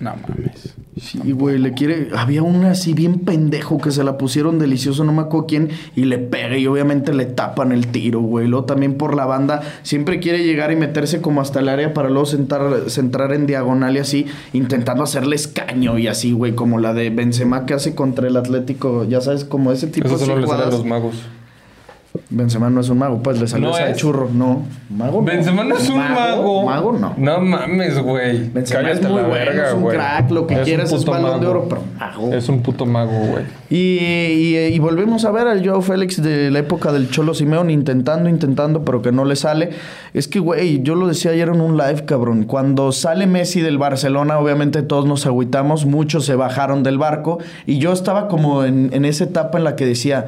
No mames. Sí, güey, le quiere. Había una así bien pendejo que se la pusieron delicioso, no me acuerdo quién, y le pega y obviamente le tapan el tiro, güey. Luego también por la banda, siempre quiere llegar y meterse como hasta el área para luego sentar, centrar en diagonal y así, intentando hacerle escaño y así, güey, como la de Benzema que hace contra el Atlético, ya sabes, como ese tipo Eso de solo le sale a jugadas. los magos. Benzema no es un mago, pues le salió No esa de churro, no. Mago no. Benzema no es un mago. Mago no. No mames, güey. Benzema Cállate es muy la bueno, verga, es un güey. crack, lo que quieras es balón de mago. oro, pero mago. Es un puto mago, güey. Y, y- y volvemos a ver al Joao Félix de la época del Cholo Simeón intentando, intentando, pero que no le sale. Es que, güey, yo lo decía ayer en un live, cabrón. Cuando sale Messi del Barcelona, obviamente todos nos agüitamos, muchos se bajaron del barco. Y yo estaba como en, en esa etapa en la que decía.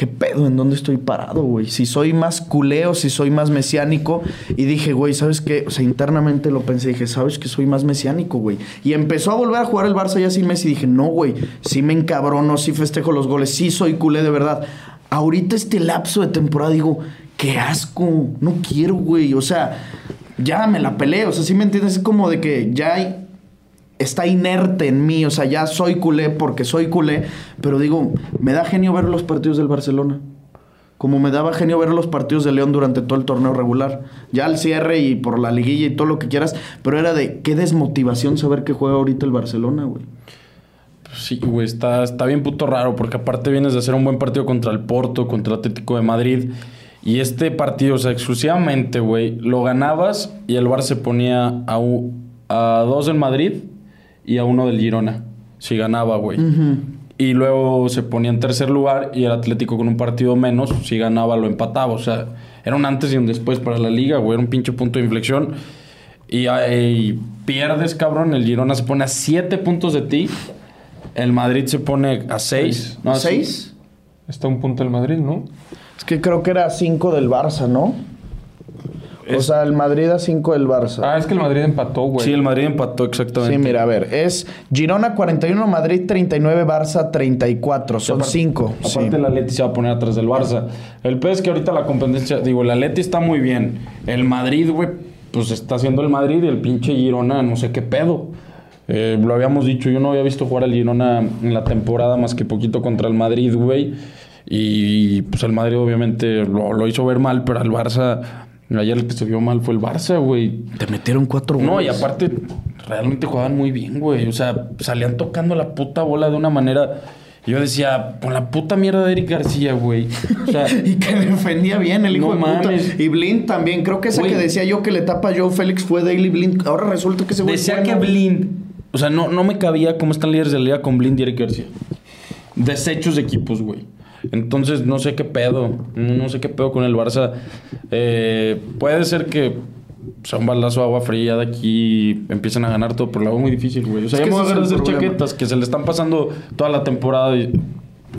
¿Qué pedo? ¿En dónde estoy parado, güey? Si soy más culeo, si soy más mesiánico. Y dije, güey, ¿sabes qué? O sea, internamente lo pensé. Dije, ¿sabes que soy más mesiánico, güey? Y empezó a volver a jugar el Barça ya sin Messi. Dije, no, güey. Sí me encabrono, sí festejo los goles, sí soy culé de verdad. Ahorita este lapso de temporada digo, qué asco. No quiero, güey. O sea, ya me la peleé. O sea, sí me entiendes. Es como de que ya hay está inerte en mí, o sea, ya soy culé porque soy culé, pero digo, me da genio ver los partidos del Barcelona. Como me daba genio ver los partidos de León durante todo el torneo regular. Ya al cierre y por la liguilla y todo lo que quieras, pero era de qué desmotivación saber que juega ahorita el Barcelona, güey. Sí, güey, está, está bien puto raro, porque aparte vienes de hacer un buen partido contra el Porto, contra Atlético de Madrid. Y este partido, o sea, exclusivamente, güey, lo ganabas y el Bar se ponía a, a dos del Madrid y a uno del Girona. Si ganaba, güey. Y luego se ponía en tercer lugar y el Atlético con un partido menos, si ganaba, lo empataba. O sea, era un antes y un después para la liga, güey. Era un pinche punto de inflexión. Y, eh, pierdes, cabrón. El Girona se pone a siete puntos de ti. El Madrid se pone a seis. No, a ¿Seis? Está un punto el Madrid, ¿no? Es que creo que era cinco del Barça, ¿no? O sea, el Madrid a cinco del Barça. Ah, es que el Madrid empató, güey. Sí, el Madrid empató exactamente. Sí, mira, a ver, es Girona 41, Madrid 39, Barça 34, son Aparte- 5. Sí. Aparte el Atleti se va a poner atrás del Barça. El peor es que ahorita la competencia, digo, el Atleti está muy bien. El Madrid, güey, pues está haciendo el Madrid y el pinche Girona, no sé qué pedo. Eh, lo habíamos dicho, yo no había visto jugar al Girona en la temporada más que poquito contra el Madrid, güey. Y pues el Madrid obviamente lo, lo hizo ver mal, pero al Barça, ayer el que se vio mal fue el Barça, güey. Te metieron cuatro goles. No, y aparte, realmente jugaban muy bien, güey. O sea, salían tocando la puta bola de una manera. Yo decía, con la puta mierda de Eric García, güey. O sea, Y que defendía bien el hijo No de puta. mames. Y Blind también. Creo que esa Güey. que decía yo que le tapa a Joe Félix fue Daily Blind. Ahora resulta que ese güey decía que. Blind. O sea, no, no me cabía cómo están líderes de la liga con Blind y Eric García. Desechos de equipos, güey. Entonces, no sé qué pedo. No sé qué pedo con el Barça. Eh, puede ser que sea un balazo de agua fría de aquí empiecen a ganar todo, pero lo hago muy difícil, güey. O sea, ya me voy a hacer problema. chaquetas que se le están pasando toda la temporada y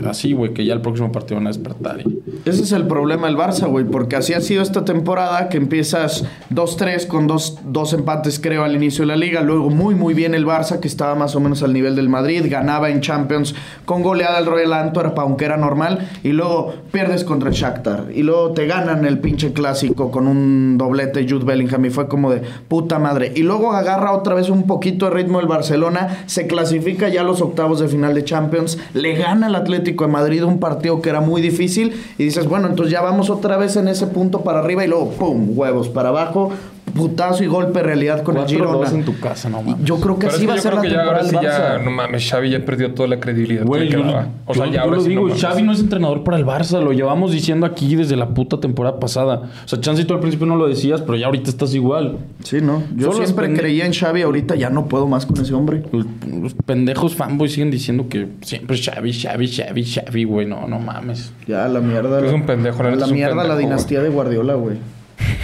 así, güey, que ya el próximo partido van a despertar. y- Ese es el problema del Barça, güey, porque así ha sido esta temporada, que empiezas 2-3 con dos, dos empates, creo, al inicio de la liga. Luego muy, muy bien el Barça, que estaba más o menos al nivel del Madrid. Ganaba en Champions con goleada al Royal Antwerp, aunque era normal. Y luego pierdes contra el Shakhtar. Y luego te ganan el pinche clásico con un doblete Jude Bellingham. Y fue como de puta madre. Y luego agarra otra vez un poquito de ritmo el Barcelona. Se clasifica ya a los octavos de final de Champions. Le gana al Atlético de Madrid un partido que era muy difícil. Y dices, bueno, entonces ya vamos otra vez en ese punto para arriba. Y luego, pum, huevos para abajo. Putazo y golpe de realidad con el 4-2 Girona. en tu casa, no mames. Yo creo que Pero así va a ser la temporada del ya, Barça. no mames, Xavi ya perdió toda la credibilidad Güey, que yo. O sea, yo- ya yo ahora lo sí digo, no. Xavi no es entrenador para el Barça, lo llevamos diciendo aquí desde la puta temporada pasada. O sea, Chance tú al principio no lo decías, pero ya ahorita estás igual. Sí, ¿no? Yo Solo siempre pende- creía en Xavi. Ahorita ya no puedo más con ese hombre. Los, los pendejos fanboys siguen diciendo que siempre Xavi, Xavi, Xavi, Xavi, güey, no, no mames. Ya, la mierda. Es un pendejo, la mierda, la dinastía de Guardiola, güey.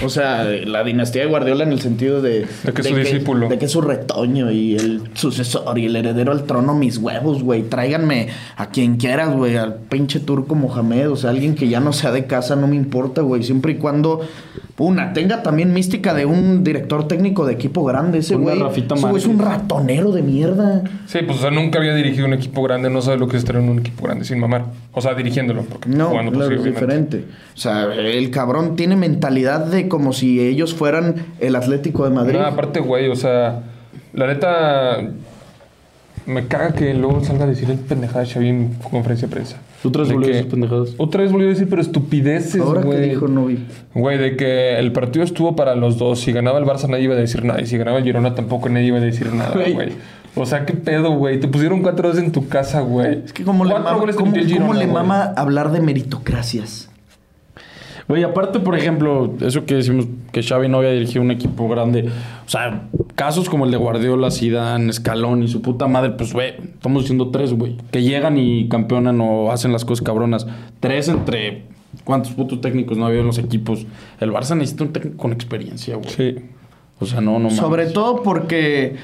O sea, la dinastía de Guardiola en el sentido de... De que es su discípulo. De que es su retoño y el sucesor y el heredero al trono, mis huevos, güey. Tráiganme a quien quieras, güey. Al pinche turco Mohamed. O sea, alguien que ya no sea de casa, no me importa, güey. Siempre y cuando... Una, tenga también mística de un director técnico de equipo grande. Ese güey... es un ratonero de mierda. Sí, pues o sea, nunca había dirigido un equipo grande, no sabe lo que es estar en un equipo grande sin mamar. O sea, dirigiéndolo, porque No, jugando pues, claro, es diferente. O sea, el cabrón tiene mentalidad de como si ellos fueran el Atlético de Madrid. No, aparte, güey, o sea, la neta. Me caga que luego salga a decir el pendejada de Xavi en conferencia de prensa. Otra vez De volvió a que- decir pendejadas. Otra vez volvió a decir, pero estupideces, Ahora que güey. dijo no vi. Güey, de que el partido estuvo para los dos. Si ganaba el Barça nadie iba a decir nada. Y si ganaba el Girona tampoco nadie iba a decir nada, Güey. güey. O sea, qué pedo, güey. Te pusieron cuatro veces en tu casa, güey. Es que como le mama, Girona, le mama hablar de meritocracias. Güey, aparte, por ejemplo, eso que decimos que Xavi no había dirigido un equipo grande. O sea, casos como el de Guardiola, Zidane, Escalón y su puta madre, pues, güey, estamos diciendo tres, güey. Que llegan y campeonan o hacen las cosas cabronas. Tres entre... ¿Cuántos putos técnicos no había en los equipos? El Barça necesita un técnico con experiencia, güey. Sí. O sea, no, no mames. Sobre todo porque,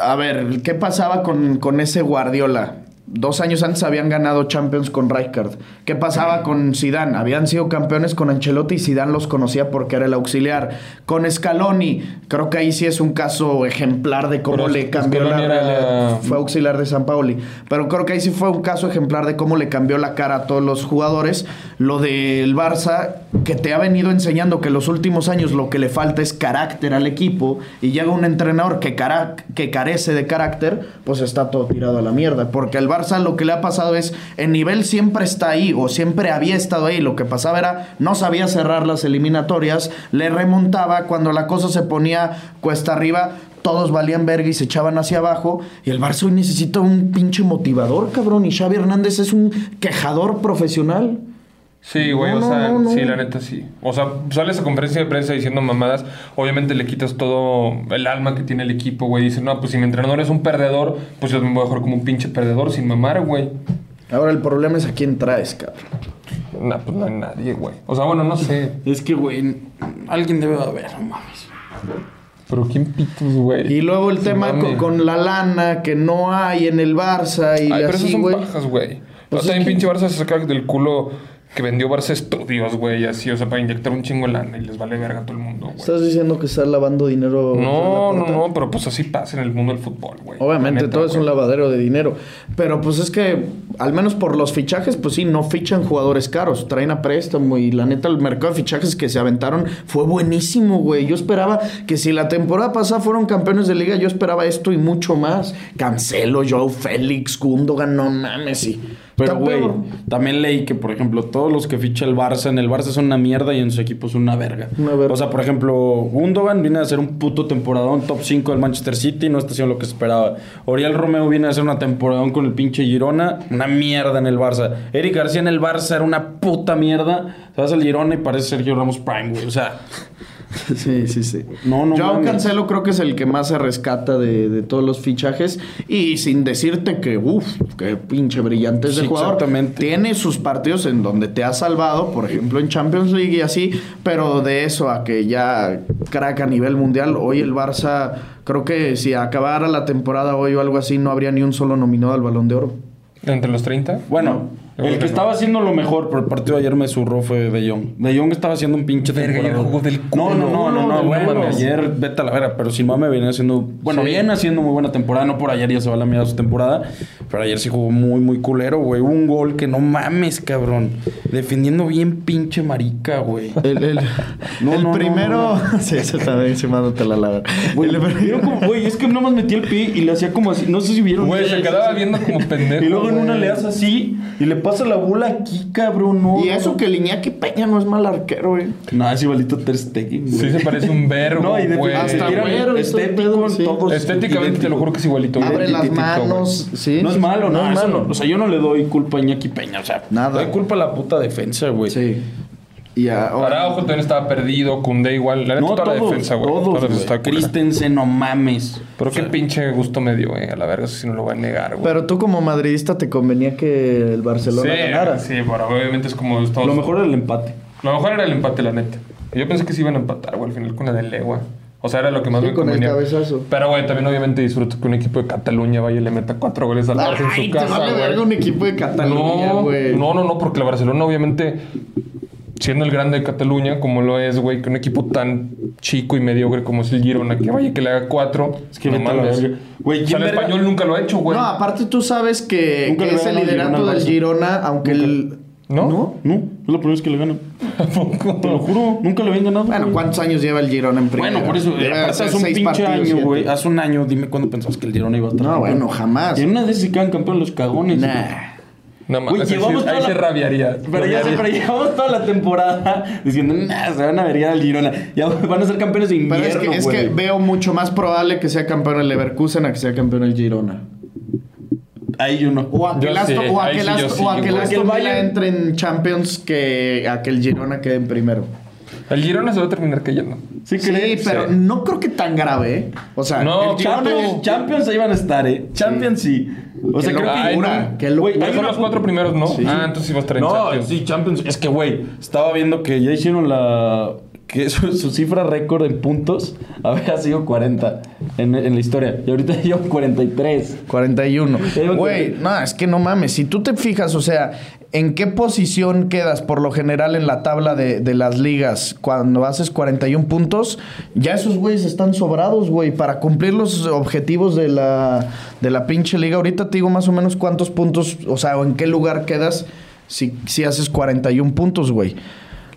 a ver, ¿qué pasaba con, con ese Guardiola? Dos años antes habían ganado Champions con Rijkaard. ¿Qué pasaba con Zidane? Habían sido campeones con Ancelotti y Zidane los conocía porque era el auxiliar. Con Scaloni, creo que ahí sí es un caso ejemplar de cómo Pero le cambió Scaloni la... era- Fue auxiliar de San Paoli. Pero creo que ahí sí fue un caso ejemplar de cómo le cambió la cara a todos los jugadores. Lo del Barça, que te ha venido enseñando que los últimos años lo que le falta es carácter al equipo. Y llega un entrenador que, cara- que carece de carácter, pues está todo tirado a la mierda. Porque al Barça lo que le ha pasado es, el nivel siempre está ahí, o siempre había estado ahí. Lo que pasaba era, no sabía cerrar las eliminatorias, le remontaba cuando la cosa se ponía cuesta arriba todos valían verga y se echaban hacia abajo. Y el Barça hoy necesita un pinche motivador, cabrón. Y Xavi Hernández es un quejador profesional. Sí, güey, No, o sea, no, no. sí, la neta sí. O sea, sales a conferencia de prensa diciendo mamadas, obviamente le quitas todo el alma que tiene el equipo, güey. Dices, no, pues si mi entrenador es un perdedor, pues yo me voy a jugar como un pinche perdedor sin mamar, güey. Ahora el problema es a quién traes, cabrón. No, pues no hay nadie, güey. O sea, bueno, no sé. Es que, güey, alguien debe de haber, no mames. Pero ¿quién pitos, güey? Y luego el Sí, tema con, con la lana que no hay en el Barça y Ay, pero así, esos son güey. pajas, güey. Pues o sea, es en que- pinche Barça se saca del culo que vendió Barça Estudios, güey, así, o sea, para inyectar un chingo lana y les vale verga a todo el mundo, güey. ¿Estás diciendo que está lavando dinero? No, no, no, pero pues así pasa en el mundo del fútbol, güey. Obviamente, neta, todo es un lavadero de dinero. Pero pues es que, al menos por los fichajes, pues sí, no fichan jugadores caros. Traen a préstamo y la neta, el mercado de fichajes que se aventaron fue buenísimo, güey. Yo esperaba que si la temporada pasada fueron campeones de liga, yo esperaba esto y mucho más. Cancelo, Joe Félix, Gundogan, no mames, sí. Pero, güey, también leí que, por ejemplo, todos los que ficha el Barça, en el Barça son una mierda y en su equipo es una verga. Una verga. O sea, por ejemplo, Gundogan viene a hacer un puto temporadón top 5 del Manchester City, no está haciendo lo que se esperaba. Oriel Romeo viene a hacer una temporadón con el pinche Girona, una mierda en el Barça. Eric García en el Barça era una puta mierda. Te vas al Girona y parece Sergio Ramos Prime, güey. O sea, Sí, sí, sí. No, no Joao. Cancelo creo que es el que más se rescata de, de todos los fichajes. Y sin decirte que, uff, qué pinche brillante es de Sí, jugador. exactamente. Tiene sus partidos en donde te ha salvado, por ejemplo en Champions League y así. Pero de eso a que ya crack a nivel mundial, hoy el Barça, creo que si acabara la temporada hoy o algo así, no habría ni un solo nominado al balón de oro. ¿Entre los 30? bueno, El que estaba haciendo lo mejor, pero el partido de ayer me zurró fue De Jong. De Jong estaba haciendo un pinche Verga, temporada. ayer jugó del No, no, no, no, no, bueno, ayer vete a la vera, pero sin mame venía haciendo, bueno, Sí. viene haciendo muy buena temporada, no por ayer ya se va a la mierda su temporada, pero ayer sí jugó muy, muy culero, güey. Un gol que no mames, cabrón. Defendiendo bien pinche marica, güey. El, el- No, el no, no, primero. no, Sí, eso también encimándote la lava. Güey, es que nada más metía el pie y le hacía como así, no sé si vieron. Güey, se quedaba viendo como pendejo. Y luego en una le hace así y le pasa la bola aquí, cabrón. No, Y eso no. que el Iñaki Peña no es mal arquero, güey. No, es igualito Ter Stegen, güey. Sí se parece un verbo, No, y de güey. hasta güero estético, pedo, sí. todos Estéticamente te lo juro que es igualito. güey. Abre las manos. Sí. No es malo, no, es malo. O sea, yo no le doy culpa a Iñaki Peña, o sea, Nada. Le doy culpa a la puta defensa, güey. Sí. Y ahora. Araujo también estaba perdido, Cundé igual. La neta, No, toda la todos, defensa, güey. todos, Toda la defensa. Christensen, no mames. Pero O qué sea, pinche gusto me dio, güey. A la verga, eso sí no lo voy a negar, güey. Pero tú como madridista te convenía que el Barcelona sí, ganara. sí, pero obviamente es como estamos... Lo mejor era el empate. Lo mejor era el empate, la neta. Yo pensé que se iban a empatar, güey, al final con la de Legua. O sea, era lo que más Sí, me con el convenía. cabezazo. Pero, güey, también obviamente disfruto que un equipo de Cataluña vaya y le meta cuatro goles al Barça en su te casa, vale verga un equipo de Cataluña, No, güey. no, no, no, porque la Barcelona obviamente, siendo el grande de Cataluña, como lo es, güey, que un equipo tan chico y mediocre como es el Girona, que vaya que le haga cuatro, es que no mames. Güey, o sea, ¿quién el verga? español nunca lo ha hecho, güey. No, aparte tú sabes que, Nunca que le es el liderato Girona del. Girona, aunque el. ¿No? ¿No? No, es la primera vez que le ganan. Te lo juro, nunca le habían ganado. Bueno, güey. ¿cuántos años lleva el Girona en primera? Bueno, por eso, hace un pinche partidos, año, güey. Hace un año, dime cuándo pensabas que el Girona iba a estar No, campeón? bueno, jamás. Y en una vez se quedan campeón los cagones. Nah. No mames, ahí, llevamos sí- ahí se rabiaría. Pero ya sé, pero llevamos toda la temporada diciendo, nah, se van a vergar al Girona. Ya van a ser campeones de Pero invierno, es que, es que güey. veo mucho más probable que sea campeón el Leverkusen a que sea campeón el Girona. Ahí yo no. O a que Yo el Aston, Villa entre en Champions que a que el Girona quede en primero. El Girona se va a terminar cayendo. Sí, Sí, pero Sí. no creo que tan grave, ¿eh? O sea, No, el Girona- Champions, Champions ahí van a estar, ¿eh? Champions sí. O sea, Qué creo que... Ay, locura, no. qué locura. Güey, son una los cuatro primeros, ¿no? Sí. Ah, entonces sí va a estar en No, Champions. sí, Champions. Es que, güey, estaba viendo que ya hicieron la... Que su, su cifra récord en puntos había sido 40 en, en la historia. Y ahorita llevan 43. 41. Llevan Güey, 40. no, es que no mames. Si tú te fijas, o sea, ¿en qué posición quedas por lo general en la tabla de, de las ligas cuando haces 41 puntos? Ya esos güeyes están sobrados, güey, para cumplir los objetivos de la, de la pinche liga. Ahorita te digo más o menos cuántos puntos, o sea, en qué lugar quedas si, si haces 41 puntos, güey.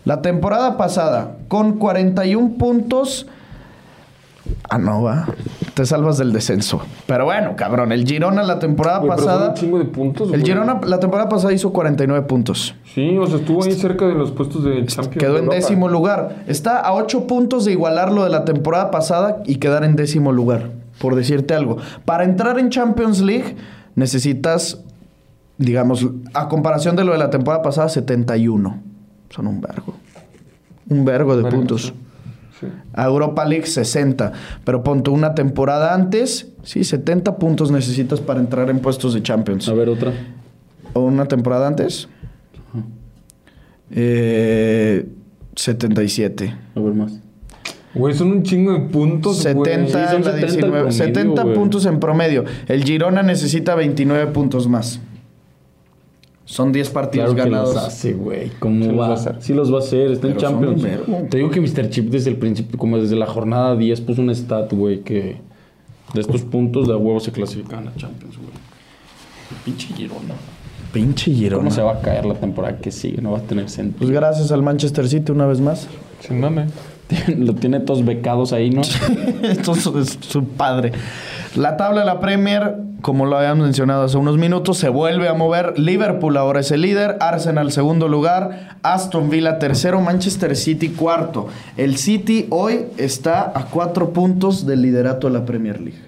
La temporada pasada, con 41 puntos. Ah, no, va. Te salvas del descenso. Pero bueno, cabrón, el Girona la temporada Güey, pero son pasada. un chingo de puntos, El güey. Girona la temporada pasada hizo 49 puntos. Sí, o sea, estuvo ahí cerca de los puestos de Champions. Quedó de en décimo lugar. Está a 8 puntos de igualar lo de la temporada pasada y quedar en décimo lugar, por decirte algo. Para entrar en Champions League necesitas, digamos, a comparación de lo de la temporada pasada, 71. Son un vergo. Un vergo de puntos. Sí. A Europa League 60. Pero ponte una temporada antes, sí, 70 puntos necesitas para entrar en puestos de Champions. A ver, otra. ¿O una temporada antes? Eh, 77. A ver más. Güey, son un chingo de puntos, güey. 70, Sí, son la 70 19, promedio, 70 güey. puntos en promedio. El Girona necesita 29 puntos más. Son 10 partidos Claro que ganados. los hace, güey. ¿Cómo Sí los va? va a hacer. Sí los va a hacer. Está en Champions. Te digo que Mr. Chip desde el principio, como desde la jornada 10, puso un stat, güey, que de estos puntos de huevo se clasifican a Champions, güey. Pinche Girona. Pinche Girona. ¿Cómo se va a caer la temporada que sigue? No va a tener Pues sentido. gracias al Manchester City una vez más. Sin mame. Lo tiene todos becados ahí, ¿no? Esto es, es su padre. La tabla de la Premier, como lo habíamos mencionado hace unos minutos, se vuelve a mover. Liverpool ahora es el líder, Arsenal segundo lugar, Aston Villa tercero, Manchester City cuarto. El City hoy está a cuatro puntos del liderato de la Premier League.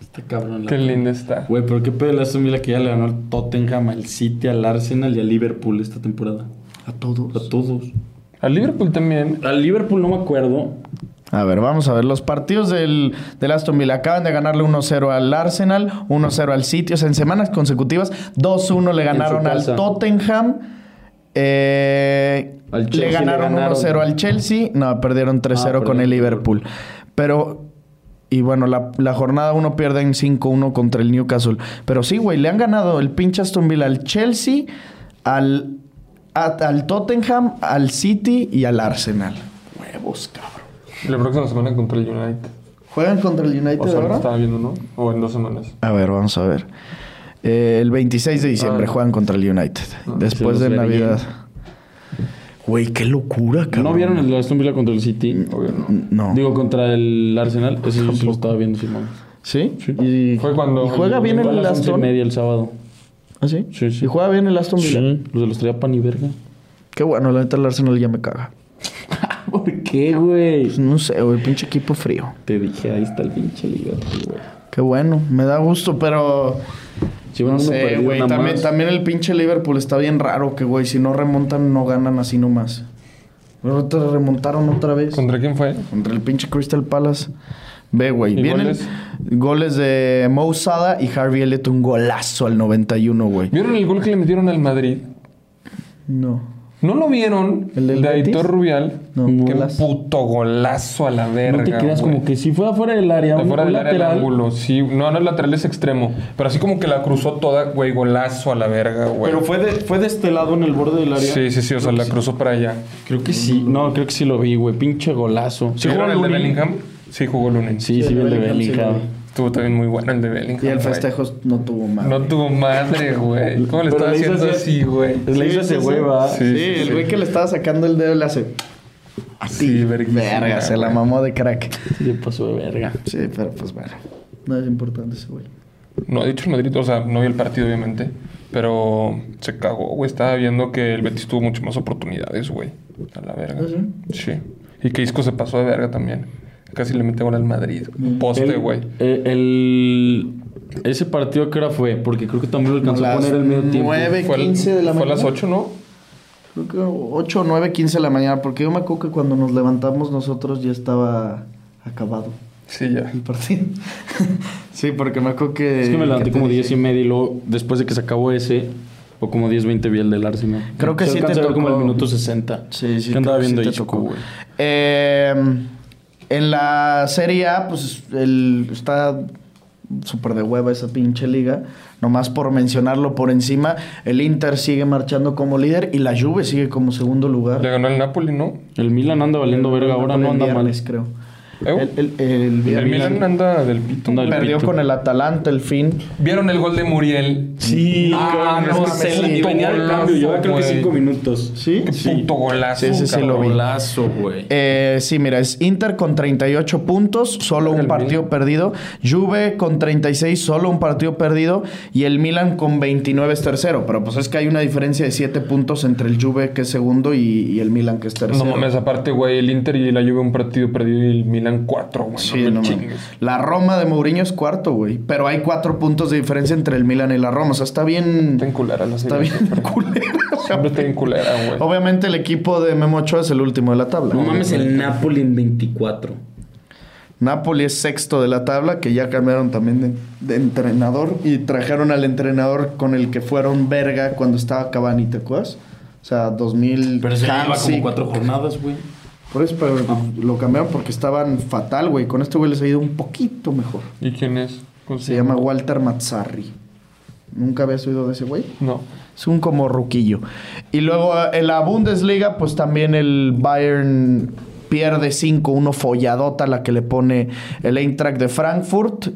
Está cabrón. la- Qué linda está. Güey, pero qué pedo le hace Villa que ya le ganó al Tottenham, al City, al Arsenal y al Liverpool esta temporada. A todos. A todos. Al Liverpool también. Al Liverpool no me acuerdo. A ver, vamos a ver. Los partidos del, del Aston Villa acaban de ganarle 1-0 al Arsenal, 1-0 al City. O sea, en semanas consecutivas, 2-1 le ganaron al. Tottenham. eh, Al le ganaron ganaron. 1-0 al Chelsea. No, perdieron 3-0 Ah, con el Liverpool. Pero Y bueno, la, la jornada 1 pierde en 5-1 contra el Newcastle. Pero sí, güey, le han ganado el pinche Aston Villa al Chelsea, al, al Tottenham, al City y al Arsenal. Huevos, cabrón. La próxima semana contra el United. ¿Juegan contra el United O sea, ahora? estaba viendo, ¿no? O en dos semanas. A ver, vamos a ver. Eh, el 26 de diciembre Ah. juegan contra el United. Después se de Navidad. Güey, qué locura, cabrón. ¿No vieron el Aston Villa contra el City? Obvio no. No. Digo, contra el Arsenal. Ese yo sí lo estaba viendo, Simón. ¿Sí? Sí. Y, Fue cuando- y juega bien el Aston. media el sábado. ¿Ah, sí? Sí, sí. ¿Y juega bien el Aston Villa? Sí, los de los traía pan y verga. Qué bueno, la neta el Arsenal ya me caga. ¿Por qué, güey? Pues no sé, güey, pinche equipo frío. Te dije, ahí está el pinche Liverpool, güey. Qué bueno, me da gusto, pero Si no sé, güey. También, también el pinche Liverpool está bien raro que, güey, si no remontan, no ganan así nomás. Pero ahorita remontaron otra vez. ¿Contra quién fue? Contra el pinche Crystal Palace. Ve, güey. ¿Y Vienen goles? goles de Mo Salah y Harvey Elliott, un golazo al 91, güey. ¿Vieron el gol que le metieron al Madrid? No. ¿No lo vieron? ¿El del de Betis? Aitor Rubial. No, Qué golazo. puto golazo a la verga. No te güey. como que si fue afuera del área, fuera del área del lateral. ángulo, sí. No, no, el lateral es extremo. Pero así como que la cruzó toda, güey, golazo a la verga, güey. Pero fue de, fue de este lado en el borde del área. Sí, sí, sí, o sea, la cruzó para allá. Creo que sí. No, creo que sí lo vi, güey. Pinche golazo. ¿Sí jugó el de? Bellingham? Sí, jugó Lunin. Sí, sí, Sí, vi el de Bellingham, sí. Estuvo también muy bueno el de Bellingham. Y el festejo no tuvo más. No tuvo madre, güey. ¿Cómo le estaba haciendo así- así, güey? Le hizo ese güey, va. Sí, Sí, sí, el sí. güey que le estaba sacando el dedo le hace. Sí, verguísima, Verga, se la mamó de crack. Sí, se pasó de verga. Sí, pero pues bueno. No es importante ese güey. No, de hecho el Madrid, o sea, no vi el partido obviamente, pero se cagó, güey. Estaba viendo que el Betis tuvo mucho más oportunidades, güey. A la verga. ¿Ah, sí? Y que Isco se pasó de verga también. Casi le mete gol al Madrid. Un poste, El- güey. eh, el, ese partido que hora fue, porque creo que también lo alcanzó a poner el medio tiempo. nueve. Fue, al- 15 de la fue a las mañana. 8, ¿no? Creo que 8, 9, 15 de la mañana. Porque yo me acuerdo que cuando nos levantamos nosotros ya estaba acabado Sí, ya. el partido. sí, porque me acuerdo que. Es que me levanté como dije. 10 y media y luego, después de que se acabó ese, o como 10, 20 vi el del Arsenal. Creo que Se sí te ver como el tocó. minuto 60. Sí, sí. Que andaba viendo sí te tocó. güey. Eh, en la Serie A, pues el, está súper de hueva esa pinche liga. Nomás por mencionarlo por encima, el Inter sigue marchando como líder y la Juve sigue como segundo lugar. Le ganó el Napoli, ¿no? El Milan anda valiendo verga, ahora no anda mal. creo. ¿Eh? El, el, el El viernes. Milan anda del pito. Anda del Perdió pito. con el Atalanta el fin. ¿Vieron el gol de Muriel? Sí, Ah, no, no, se sí, venía de cambio, lleva creo que. 5 minutos. ¿Sí? Qué puto golazo. Sí, sí, sí, lo vi. Golazo, güey. Eh, sí, mira, es Inter con 38 puntos, solo un partido Milan. perdido. Juve con 36, solo un partido perdido. Y el Milan con 29 es tercero. Pero pues es que hay una diferencia de 7 puntos entre el Juve que es segundo y, y el Milan que es tercero. No mames, aparte, güey, el Inter y la Juve un partido perdido y el Milan cuatro, güey. Sí, no me. La Roma de Mourinho es cuarto, güey. Pero hay 4 puntos de diferencia entre el Milan y la Roma. O sea, está bien. Está en culera la Está bien culera. Siempre está en culera, güey. Obviamente el equipo de Memo Ochoa es el último de la tabla. No mames, el Napoli en 24. Napoli es sexto de la tabla, que ya cambiaron también de, de entrenador y trajeron al entrenador con el que fueron verga cuando estaba Cavani, ¿te acuerdas? O sea, 2000. Pero se lleva como. 4 jornadas, güey. Por eso, pero lo cambiaron porque estaban fatal, güey. Con este güey les ha ido un poquito mejor. ¿Y quién es? ¿Cómo Se llama Walter Mazzarri. ¿Nunca habías oído de ese güey? No. Es un como ruquillo. Y luego eh, en la Bundesliga, pues también el Bayern pierde 5-1 folladota la que le pone el Eintracht de Frankfurt.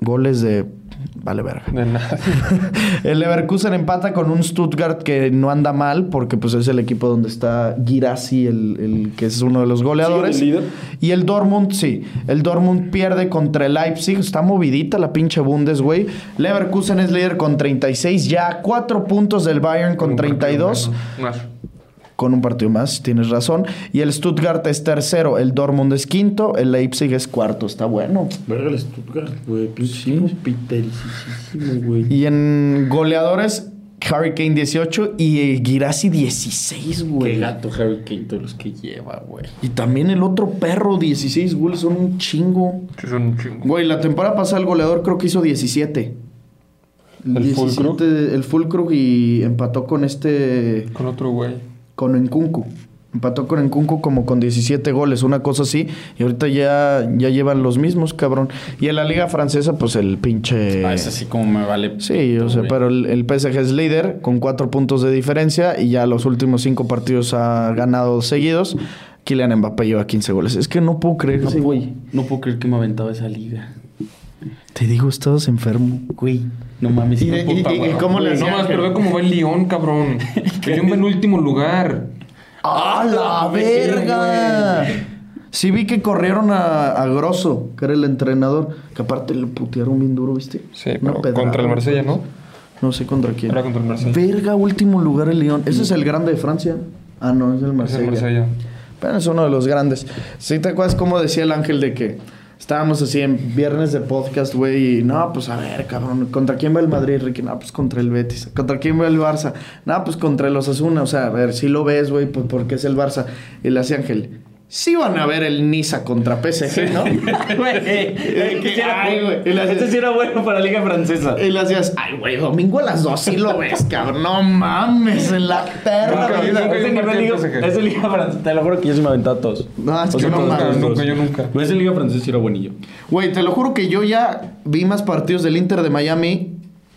Goles de... Vale, verga. De nada. El Leverkusen empata con un Stuttgart que no anda mal porque pues es el equipo donde está Girassi, el, el que es uno de los goleadores. ¿Sigue de líder? Y el Dortmund, sí. El Dortmund pierde contra el Leipzig. Está movidita la pinche Bundes, güey. Leverkusen es líder con 36. Ya cuatro puntos del Bayern con 32. Más. Con un partido más, tienes razón. Y el Stuttgart es tercero. El Dortmund es quinto. El Leipzig es cuarto. Está bueno. Verga el Stuttgart, güey. Piterísimo, güey. Y en goleadores, Harry Kane 18 y Girassi 16, güey. Qué gato Harry Kane todos los que lleva, güey. Y también el otro perro, 16 goles, son un chingo. Sí, son un chingo. Güey, la temporada pasada el goleador creo que hizo 17. ¿El Fulkrug? El Fulkrug y empató con este... Con otro güey. Con Nkunku. Empató con Encunco como con 17 goles, una cosa así. Y ahorita ya, ya llevan los mismos, cabrón. Y en la liga francesa, pues el pinche... Ah, es así como me vale. Sí, o sea, pero el, el PSG es líder con cuatro puntos de diferencia y ya los últimos cinco partidos ha ganado seguidos. Kylian Mbappé lleva 15 goles. Es que no puedo creer No, güey. no puedo creer que me aventaba esa liga. Te digo, estabas enfermo. Güey, no mames. Y- de y- puta, y- güey. y cómo le No Ángel? pero ve cómo va el León, cabrón. Que León va en último lugar. ¡A la verga! Sí vi que corrieron a, a Grosso, que era el entrenador. Que aparte le putearon bien duro, ¿viste? Sí, pero pedrada, contra el Marsella, ¿no? No sé contra quién. Era contra el Marsella. Verga, último lugar el León. Ese es el grande de Francia. Ah, no, es el Es Marsella. el Marsella. Pero es uno de los grandes. ¿Sí te acuerdas cómo decía el ángel de que estábamos así en viernes de podcast, güey? Y no, pues a ver, cabrón, ¿contra quién va el Madrid, Ricky? No, pues contra el Betis. ¿Contra quién va el Barça? No, pues contra el Osasuna. O sea, a ver, si lo ves, güey, pues porque es el Barça. Le hacía Ángel. Sí van a ver el Niza contra PSG, ¿no? Güey, que sí era ay, güey. Este sí era bueno para la liga francesa. Y le hacías, ay, güey, domingo a las dos sí lo ves, cabrón. No mames, en la perra. Ese nivel partido liga, francesa. Te lo juro que yo sí me aventaba a todos. No, es O que sea, no mames. Nunca, yo nunca. Pero ese liga francesa sí era buenillo. Güey, te lo juro que yo ya vi más partidos del Inter de Miami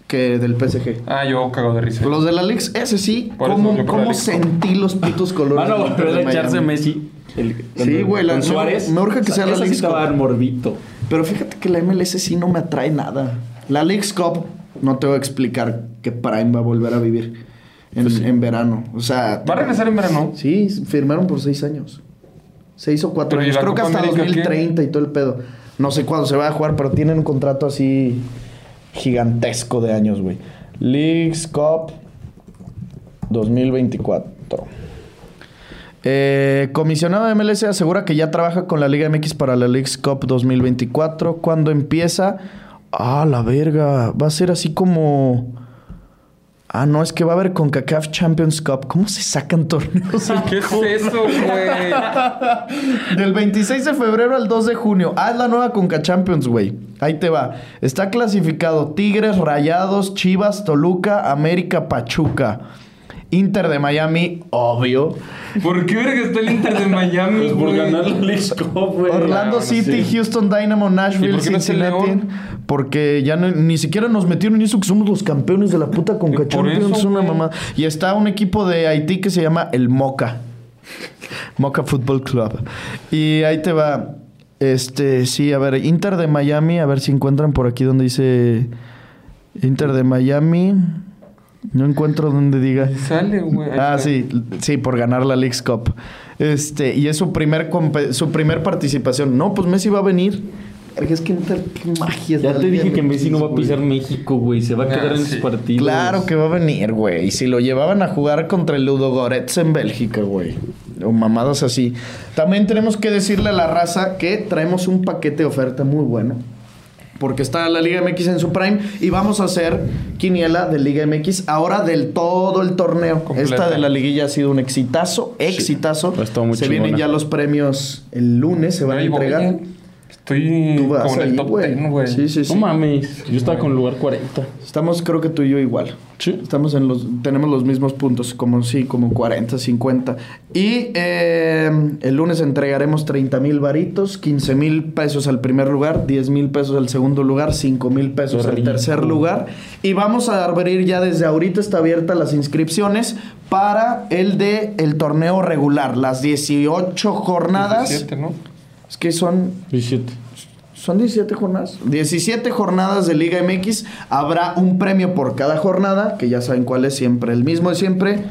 que del PSG. Ah, yo cago de risa. Los de la League, ese sí, Por ¿cómo, cómo la sentí los putos colores Van a volver de a echarse. Messi. El- Sí, güey, la- Suárez. me urge que sea la Esa sí League a Cup. morbito. Pero fíjate que la MLS sí no me atrae nada. La League Cup, no te voy a explicar que Prime va a volver a vivir en, Pues en verano. O sea... ¿Va a regresar en verano? Sí, firmaron por seis años. Seis o cuatro Pero, ¿y años. la Creo que hasta América qué? 2030 y todo el pedo. No sé cuándo se va a jugar, pero tienen un contrato así gigantesco de años, güey. Leagues Cup 2024. Eh, comisionado de MLS asegura que ya trabaja con la Liga MX para la Leagues Cup 2024. ¿Cuándo empieza? Ah, la verga. Va a ser así como... Ah, no, es que va a haber con CACAF Champions Cup. ¿Cómo se sacan torneos? ¿Qué es eso, güey? Del 26 de febrero al 2 de junio. Ah, es la nueva Conca Champions, güey. Ahí te va. Está clasificado Tigres, Rayados, Chivas, Toluca, América, Pachuca. Inter de Miami, obvio. ¿Por qué verga está el Inter de Miami, Pues por ganar la League Cup, güey. Orlando bueno, City, sí. Houston Dynamo, ¿Y Nashville, por no Cincinnati. Porque ya no- ni siquiera nos metieron en eso que somos los campeones de la puta por Champions. una mamá. Y está un equipo de Haití que se llama el Moca. Moca Football Club. Y ahí te va. Este, sí, a ver, Inter de Miami, a ver si encuentran por aquí donde dice Inter de Miami. No encuentro donde diga. Sale, güey. Ah, sí, sí, por ganar la Leagues Cup. Este, y es su primer su primer participación. No, pues Messi va a venir. Es que qué magia. es Ya te dije que Messi no va a güey. pisar México, güey. Se va a Ah, quedar en sí. sus partidos. Claro que va a venir, güey. Y si lo llevaban a jugar contra el Ludogorets en Bélgica, güey. O mamadas así. También tenemos que decirle a la raza que traemos un paquete de oferta muy bueno. Porque está la Liga MX en su prime y vamos a hacer quiniela de Liga MX ahora del todo el torneo. Completa. Esta de la liguilla ha sido un exitazo, exitazo. muy se chingona. vienen ya los premios el lunes, se van a entregar. Estoy Tú vas como en ahí, el top güey. 10, güey. Sí, sí, sí. No mames. Yo estaba con lugar 40. Estamos, creo que tú y yo igual. Sí. Estamos en los, tenemos los mismos puntos, como sí, como 40, 50. Y eh, el lunes entregaremos 30 mil varitos, 15 mil pesos al primer lugar, 10 mil pesos al segundo lugar, 5 mil pesos al tercer lugar. Y vamos a abrir ya desde ahorita, está abierta las inscripciones para el de el torneo regular, las 18 jornadas. 17, ¿no? Es que son 17. son 17 jornadas. 17 jornadas de Liga MX. Habrá un premio por cada jornada, que ya saben cuál es siempre el mismo de siempre.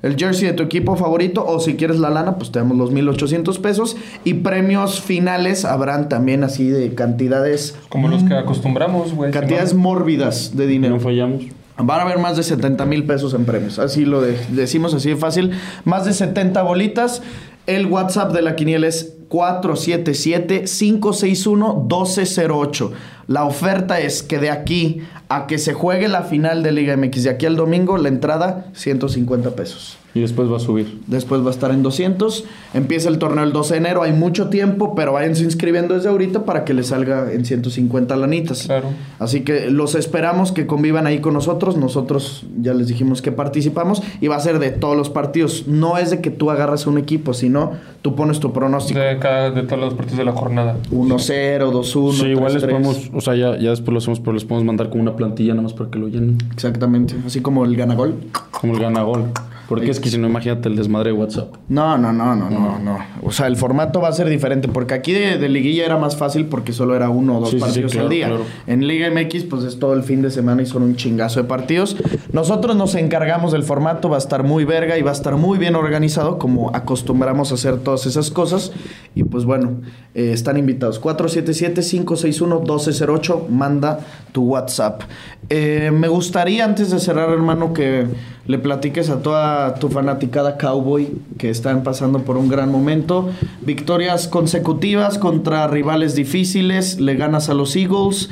El jersey de tu equipo favorito, o si quieres la lana, pues te damos los 1800 pesos. Y premios finales habrán también así de cantidades, Como los que acostumbramos, güey. cantidades mórbidas de dinero. No fallamos. Van a haber más de 70 mil pesos en premios. Así lo de- decimos así de fácil. Más de 70 bolitas. El WhatsApp de la quiniela es 477-561-1208. La oferta es que de aquí a que se juegue la final de Liga MX, de aquí al domingo, la entrada 150 pesos. Y después va a subir. Después va a estar en 200. Empieza el torneo el 12 de enero. Hay mucho tiempo, pero váyanse inscribiendo desde ahorita para que les salga en 150 lanitas. Claro. Así que los esperamos que convivan ahí con nosotros. Nosotros ya les dijimos que participamos y va a ser de todos los partidos. No es de que tú agarras un equipo, sino tú pones tu pronóstico. De, cada, de todos los partidos de la jornada. 1-0, 2-1. Sí, igual les 3-3. podemos, o sea, ya, ya después lo hacemos, pero les podemos mandar como una plantilla nada más para que lo llenen. Exactamente. Así como el ganagol. Como el gana gol. Porque es que si no, imagínate el desmadre de WhatsApp. No, no, no, no, no, no. O sea, el formato va a ser diferente. Porque aquí de, de liguilla era más fácil porque solo era uno o dos Sí, sí, sí, partidos claro, al día. claro. En Liga MX, pues es todo el fin de semana y son un chingazo de partidos. Nosotros nos encargamos del formato, va a estar muy verga y va a estar muy bien organizado, como acostumbramos a hacer todas esas cosas. Y pues bueno, eh, están invitados. 477-561-1208, manda tu WhatsApp. Eh, me gustaría, antes de cerrar, hermano, que le platiques a toda tu fanaticada cowboy que están pasando por un gran momento. Victorias consecutivas contra rivales difíciles, le ganas a los Eagles,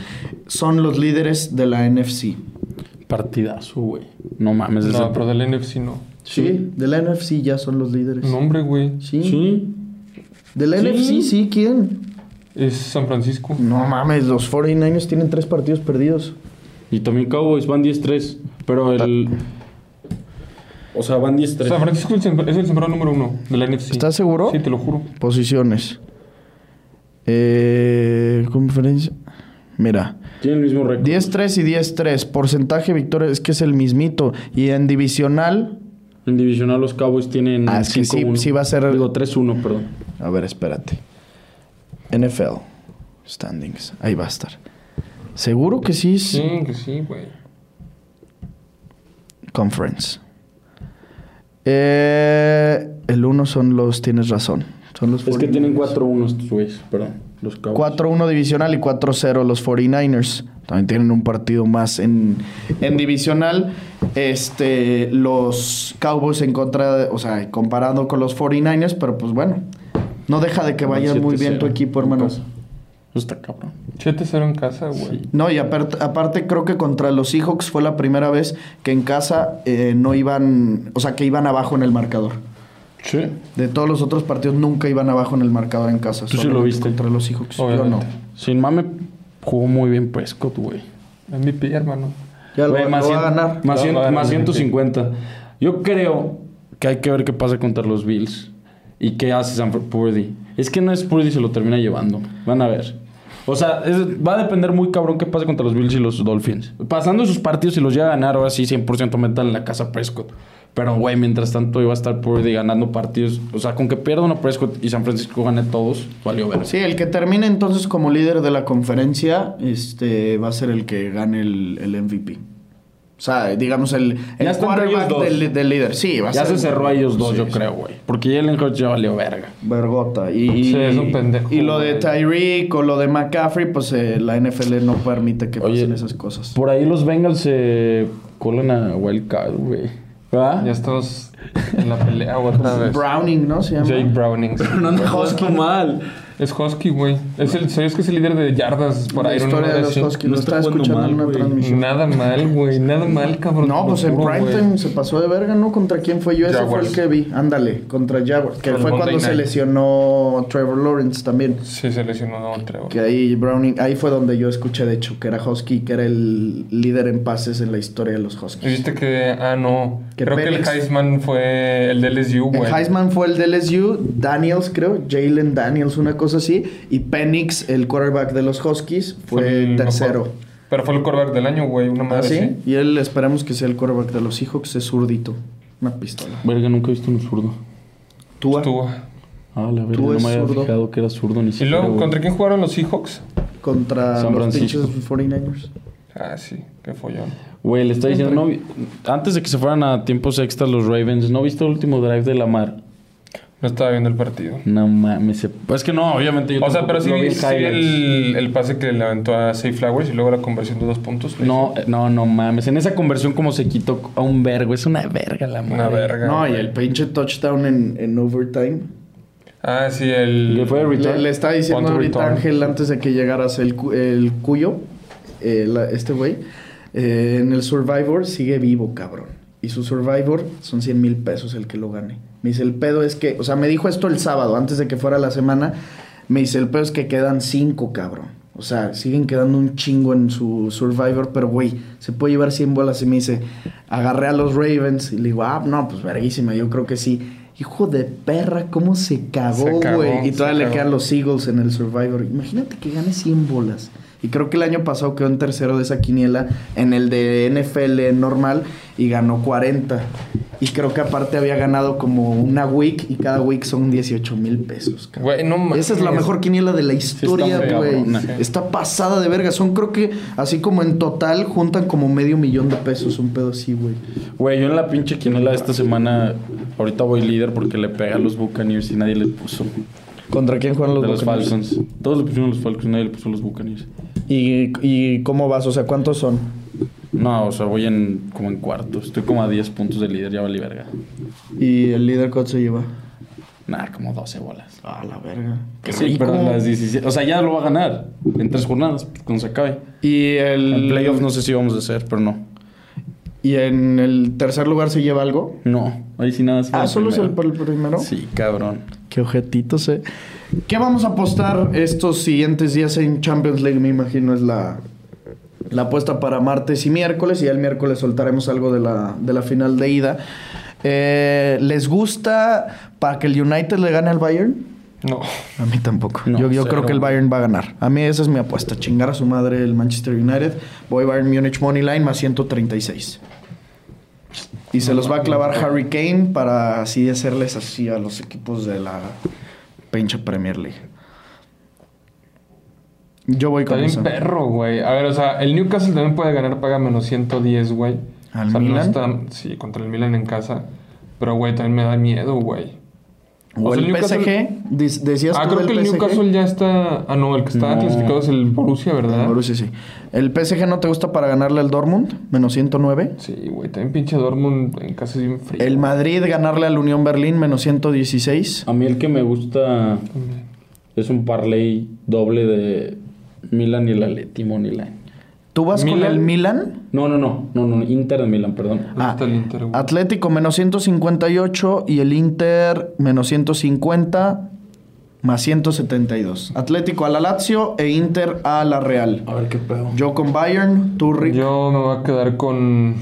son los líderes de la NFC. Partidazo, güey. No mames. ese- No, pero del NFC no. Sí, de la NFC ya son los líderes. No, hombre, güey. Sí. Sí. De la Sí. NFC, sí, ¿quién? Es San Francisco. No mames, los 49ers tienen tres partidos perdidos. Y también Cowboys van 10-3. Pero el. O sea, van 10-3. San Francisco es el sembrado número uno de la NFC. ¿Estás seguro? Sí, te lo juro. Posiciones. Eh, conferencia. Mira. Tienen el mismo récord. 10-3 y 10-3. Porcentaje de victoria es que es el mismito. Y en divisional. En divisional los Cowboys tienen. Ah, es que sí- 5-1. sí va a ser- Digo, 3-1, perdón. A ver, espérate. NFL. Standings. Ahí va a estar. ¿Seguro que sí es Sí, que sí, güey. Conference? Eh, el 1 son los. Tienes razón. Son los Es que 49ers. tienen 4-1 estos güeyes, perdón. Los Cowboys. 4-1 divisional y 4-0 los 49ers. También tienen un partido más en, en divisional. Este, los Cowboys en contra, de- o sea, comparado con los 49ers, pero pues bueno, no deja de que vaya muy bien tu 7-0 equipo, en Eso está cabrón. 7-0 en casa, güey. No, y aparte, aparte creo que contra los Seahawks fue la primera vez que en casa eh, no iban, o sea, que iban abajo en el marcador. Sí. De todos los otros partidos nunca iban abajo en el marcador en casa. Tú sí lo viste. Contra los Seahawks. Yo no. Obviamente. Sin mame, jugó muy bien Prescott, güey. MVP, hermano. Ya lo, más, va a ganar. Más, cien- ganar más el MVP. 150. Yo creo que hay que ver qué pasa contra los Bills. ¿Y qué hace Sanford Purdy? Es que no es Purdy, se lo termina llevando. Van a ver. O sea, es- va a depender muy cabrón qué pase contra los Bills y los Dolphins. Pasando esos partidos y los llega a ganar, ahora sí 100% metan en la casa Prescott. Pero, güey, mientras tanto iba a estar Purdy ganando partidos. O sea, con que pierda una Prescott y San Francisco gane todos, valió ver. Sí, el que termine entonces como líder de la conferencia este, va a ser el que gane el, el MVP. O sea, digamos el, el Ya está entre quarterback del, del líder. Sí, va a Ya ser. se cerró a ellos dos, Sí, yo sí. creo, güey. Porque Jalen Hurts ya valió verga. Vergota. Y, y- Sí, es un pendejo, Y lo de. Tyreek o lo de McCaffrey, pues eh, la NFL no permite que Oye, pasen esas cosas. Por ahí los Bengals se colan a Wild Card, güey. ¿verdad? Ya estamos en la pelea otra vez. Browning, ¿no? Se llama. Jake Browning. No ando jugando mal. Es Husky, güey. Es el, ¿Sabías que es el líder de yardas por la ahí? historia de los. No Lo está estaba escuchando mal, en una güey. transmisión. Nada mal, güey. Nada mal, cabrón. No, pues en Primetime se pasó de verga, ¿no? ¿Contra quién fue yo? Ese fue el que vi. Ándale, contra Jaguars. Que Con fue el cuando se lesionó Trevor Lawrence también. Sí, se lesionó no, Trevor. Que ahí Browning, ahí fue donde yo escuché de hecho que era Husky, que era el líder en pases en la historia de los Huskies. viste que, ah, no. Que Creo que el Heisman fue el de LSU, El güey. Heisman fue el de LSU, Daniels creo, Jalen Daniels, una cosa así, y Penix, el quarterback de los Huskies, fue el tercero. mejor. Pero fue el quarterback del año, güey. Una ¿Ah, madre sí? así. Y él esperamos que sea el quarterback de los Seahawks, es zurdito, una pistola. Verga, nunca he visto un zurdo. Tua, Estuvo. Ah, la verga, Tú no me había zurdo. fijado que era zurdo ni ¿Y siquiera. luego güey. contra quién jugaron los Seahawks? contra San los Francisco. pinches 49ers. Ah, sí. Qué follón. Güey, le está diciendo, no, antes de que se fueran a tiempos extras los Ravens, ¿no viste el último drive de Lamar? No estaba viendo el partido. No mames. se- Es que no, obviamente yo O sea, pero sí, vi sí el, el pase que le aventó a Safe Flowers y luego la conversión de dos puntos. No, eh, no, no mames. En esa conversión como se quitó a un vergo. Es una verga la madre. Una verga. No, y el pinche touchdown en, en overtime. Ah, sí, el. ¿Le fue Le, return? le estaba diciendo ahorita. Ángel antes de que llegaras el, cu- el cuyo, eh, este güey, eh, en el Survivor sigue vivo, cabrón. Y su Survivor son 100 mil pesos el que lo gane. Me dice, el pedo es que, o sea, me dijo esto el sábado, antes de que fuera la semana. Me dice, el pedo es que quedan 5, cabrón. O sea, siguen quedando un chingo en su Survivor, pero güey, se puede llevar 100 bolas. Y me dice, agarré a los Ravens y le digo, ah, no, pues verguísima, yo creo que sí. Hijo de perra, cómo se cagó, güey. Y todavía le quedan los Eagles en el Survivor. Imagínate que gane 100 bolas. Y creo que el año pasado quedó en tercero de esa quiniela en el de NFL normal y ganó 40. Y creo que aparte había ganado como una week y cada week son 18 mil pesos. cabrón. Güey, no. Esa es la mejor quiniela de la historia, güey. está pasada de verga. Son creo que así como en total juntan como medio millón de pesos. Un pedo así, güey. Güey, yo en la pinche quinela de esta semana, ahorita voy líder porque le pegué a los Buccaneers y nadie le puso. ¿Contra quién juegan los, de los? Falcons. Todos le pusieron los Falcons y nadie le puso los Buccaneers. ¿Y, ¿Y cómo vas? O sea, ¿cuántos son? No, o sea, voy en como en cuarto. Estoy como a 10 puntos de líder, ya valí verga. ¿Y el líder cuánto se lleva? Nah, como 12 bolas. Ah, la verga. Qué Sí, rico. pero las 17. O sea, ya lo va a ganar en tres jornadas, cuando se acabe. Y el En playoff no sé si vamos a hacer, pero no. ¿Y en el tercer lugar se lleva algo? No, ahí sí nada. Ah, solo es el, primero. el primero. Sí, cabrón. Qué objetitos, eh. ¿Qué vamos a apostar estos siguientes días en Champions League? Me imagino es la, la apuesta para martes y miércoles. Y ya el miércoles soltaremos algo de la, de la final de ida. Eh, ¿Les gusta para que el United le gane al Bayern? No. A mí tampoco. No, yo yo creo que el Bayern va a ganar. A mí esa es mi apuesta. Chingar a su madre el Manchester United. Voy Bayern Munich Money Line más 136. Y se los va a clavar Harry Kane para así hacerles así a los equipos de la pinche Premier League. Yo voy Está con bien eso. perro, güey. A ver, o sea, el Newcastle también puede ganar, paga menos 110, güey. ¿Al O sea, no Milan? está- sí, contra el Milan en casa. Pero, güey, también me da miedo, güey. O O sea, el el PSG. Decías Ah, tú creo del que el PSG. Newcastle ya está... Ah, no, el que está No. clasificado es el Borussia, ¿verdad? El Borussia, sí. ¿El PSG no te gusta para ganarle al Dortmund? Menos 109. Sí, güey, también pinche Dortmund en casa es bien frío. El Madrid ganarle al Unión Berlín menos 116. A mí el que me gusta es un parlay doble de Milan y el Atleti Money Line. ¿Tú vas con el Milan? No, no, no, no, no, Inter de Milan, perdón. ¿Dónde está el Inter, güey? Atlético menos 158 y el Inter menos 150 más 172. Atlético a la Lazio e Inter a la Real. A ver qué pedo. Yo con Bayern, tú Rick. Yo me voy a quedar con...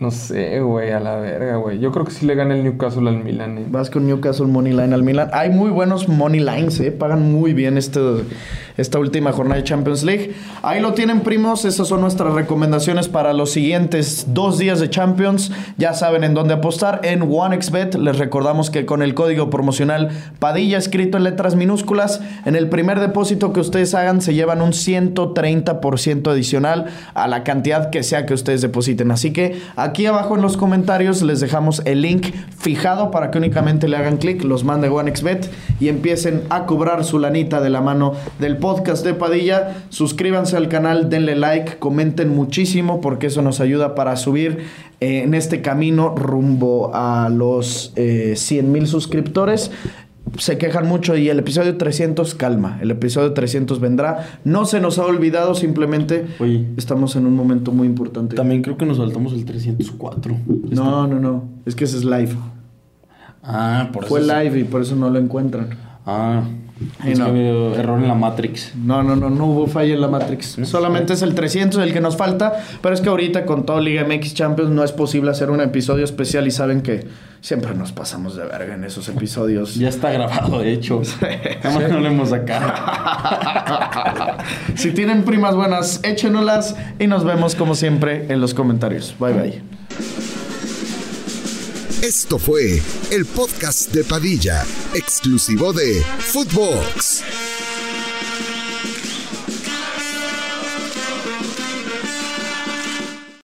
No sé, güey, a la verga, güey. Yo creo que sí le gana el Newcastle al Milan. eh. Vas con Newcastle Money Line al Milan. Hay muy buenos Money Lines, ¿eh? Pagan muy bien este, esta última jornada de Champions League. Ahí lo tienen, primos. Esas son nuestras recomendaciones para los siguientes dos días de Champions. Ya saben en dónde apostar. En OneXBet les recordamos que con el código promocional Padilla escrito en letras minúsculas, en el primer depósito que ustedes hagan se llevan un 130% adicional a la cantidad que sea que ustedes depositen. Así que aquí abajo en los comentarios les dejamos el link fijado para que únicamente le hagan clic, los mande OneXBet y empiecen a cobrar su lanita de la mano del podcast de Padilla. Suscríbanse al canal, denle like, comenten muchísimo porque eso nos ayuda para subir eh, en este camino rumbo a los 100 mil suscriptores se quejan mucho y el episodio 300 calma, el episodio 300 vendrá. No se nos ha olvidado, simplemente Oye. estamos en un momento muy importante. También creo que nos saltamos el 304. No, no, no, es que ese es live. Ah, por eso. Fue live y por eso no lo encuentran. Ah, es no. que había error en la Matrix. No, no, no, no hubo falla en la Matrix. Solamente es el 300 el que nos falta, pero es que ahorita con todo Liga MX Champions no es posible hacer un episodio especial y saben que siempre nos pasamos de verga en esos episodios. Ya está grabado, de hecho. Además no lo hemos sacado. si tienen primas buenas, échenolas y nos vemos como siempre en los comentarios. Bye bye. Esto fue el podcast de Padilla, exclusivo de Footbox.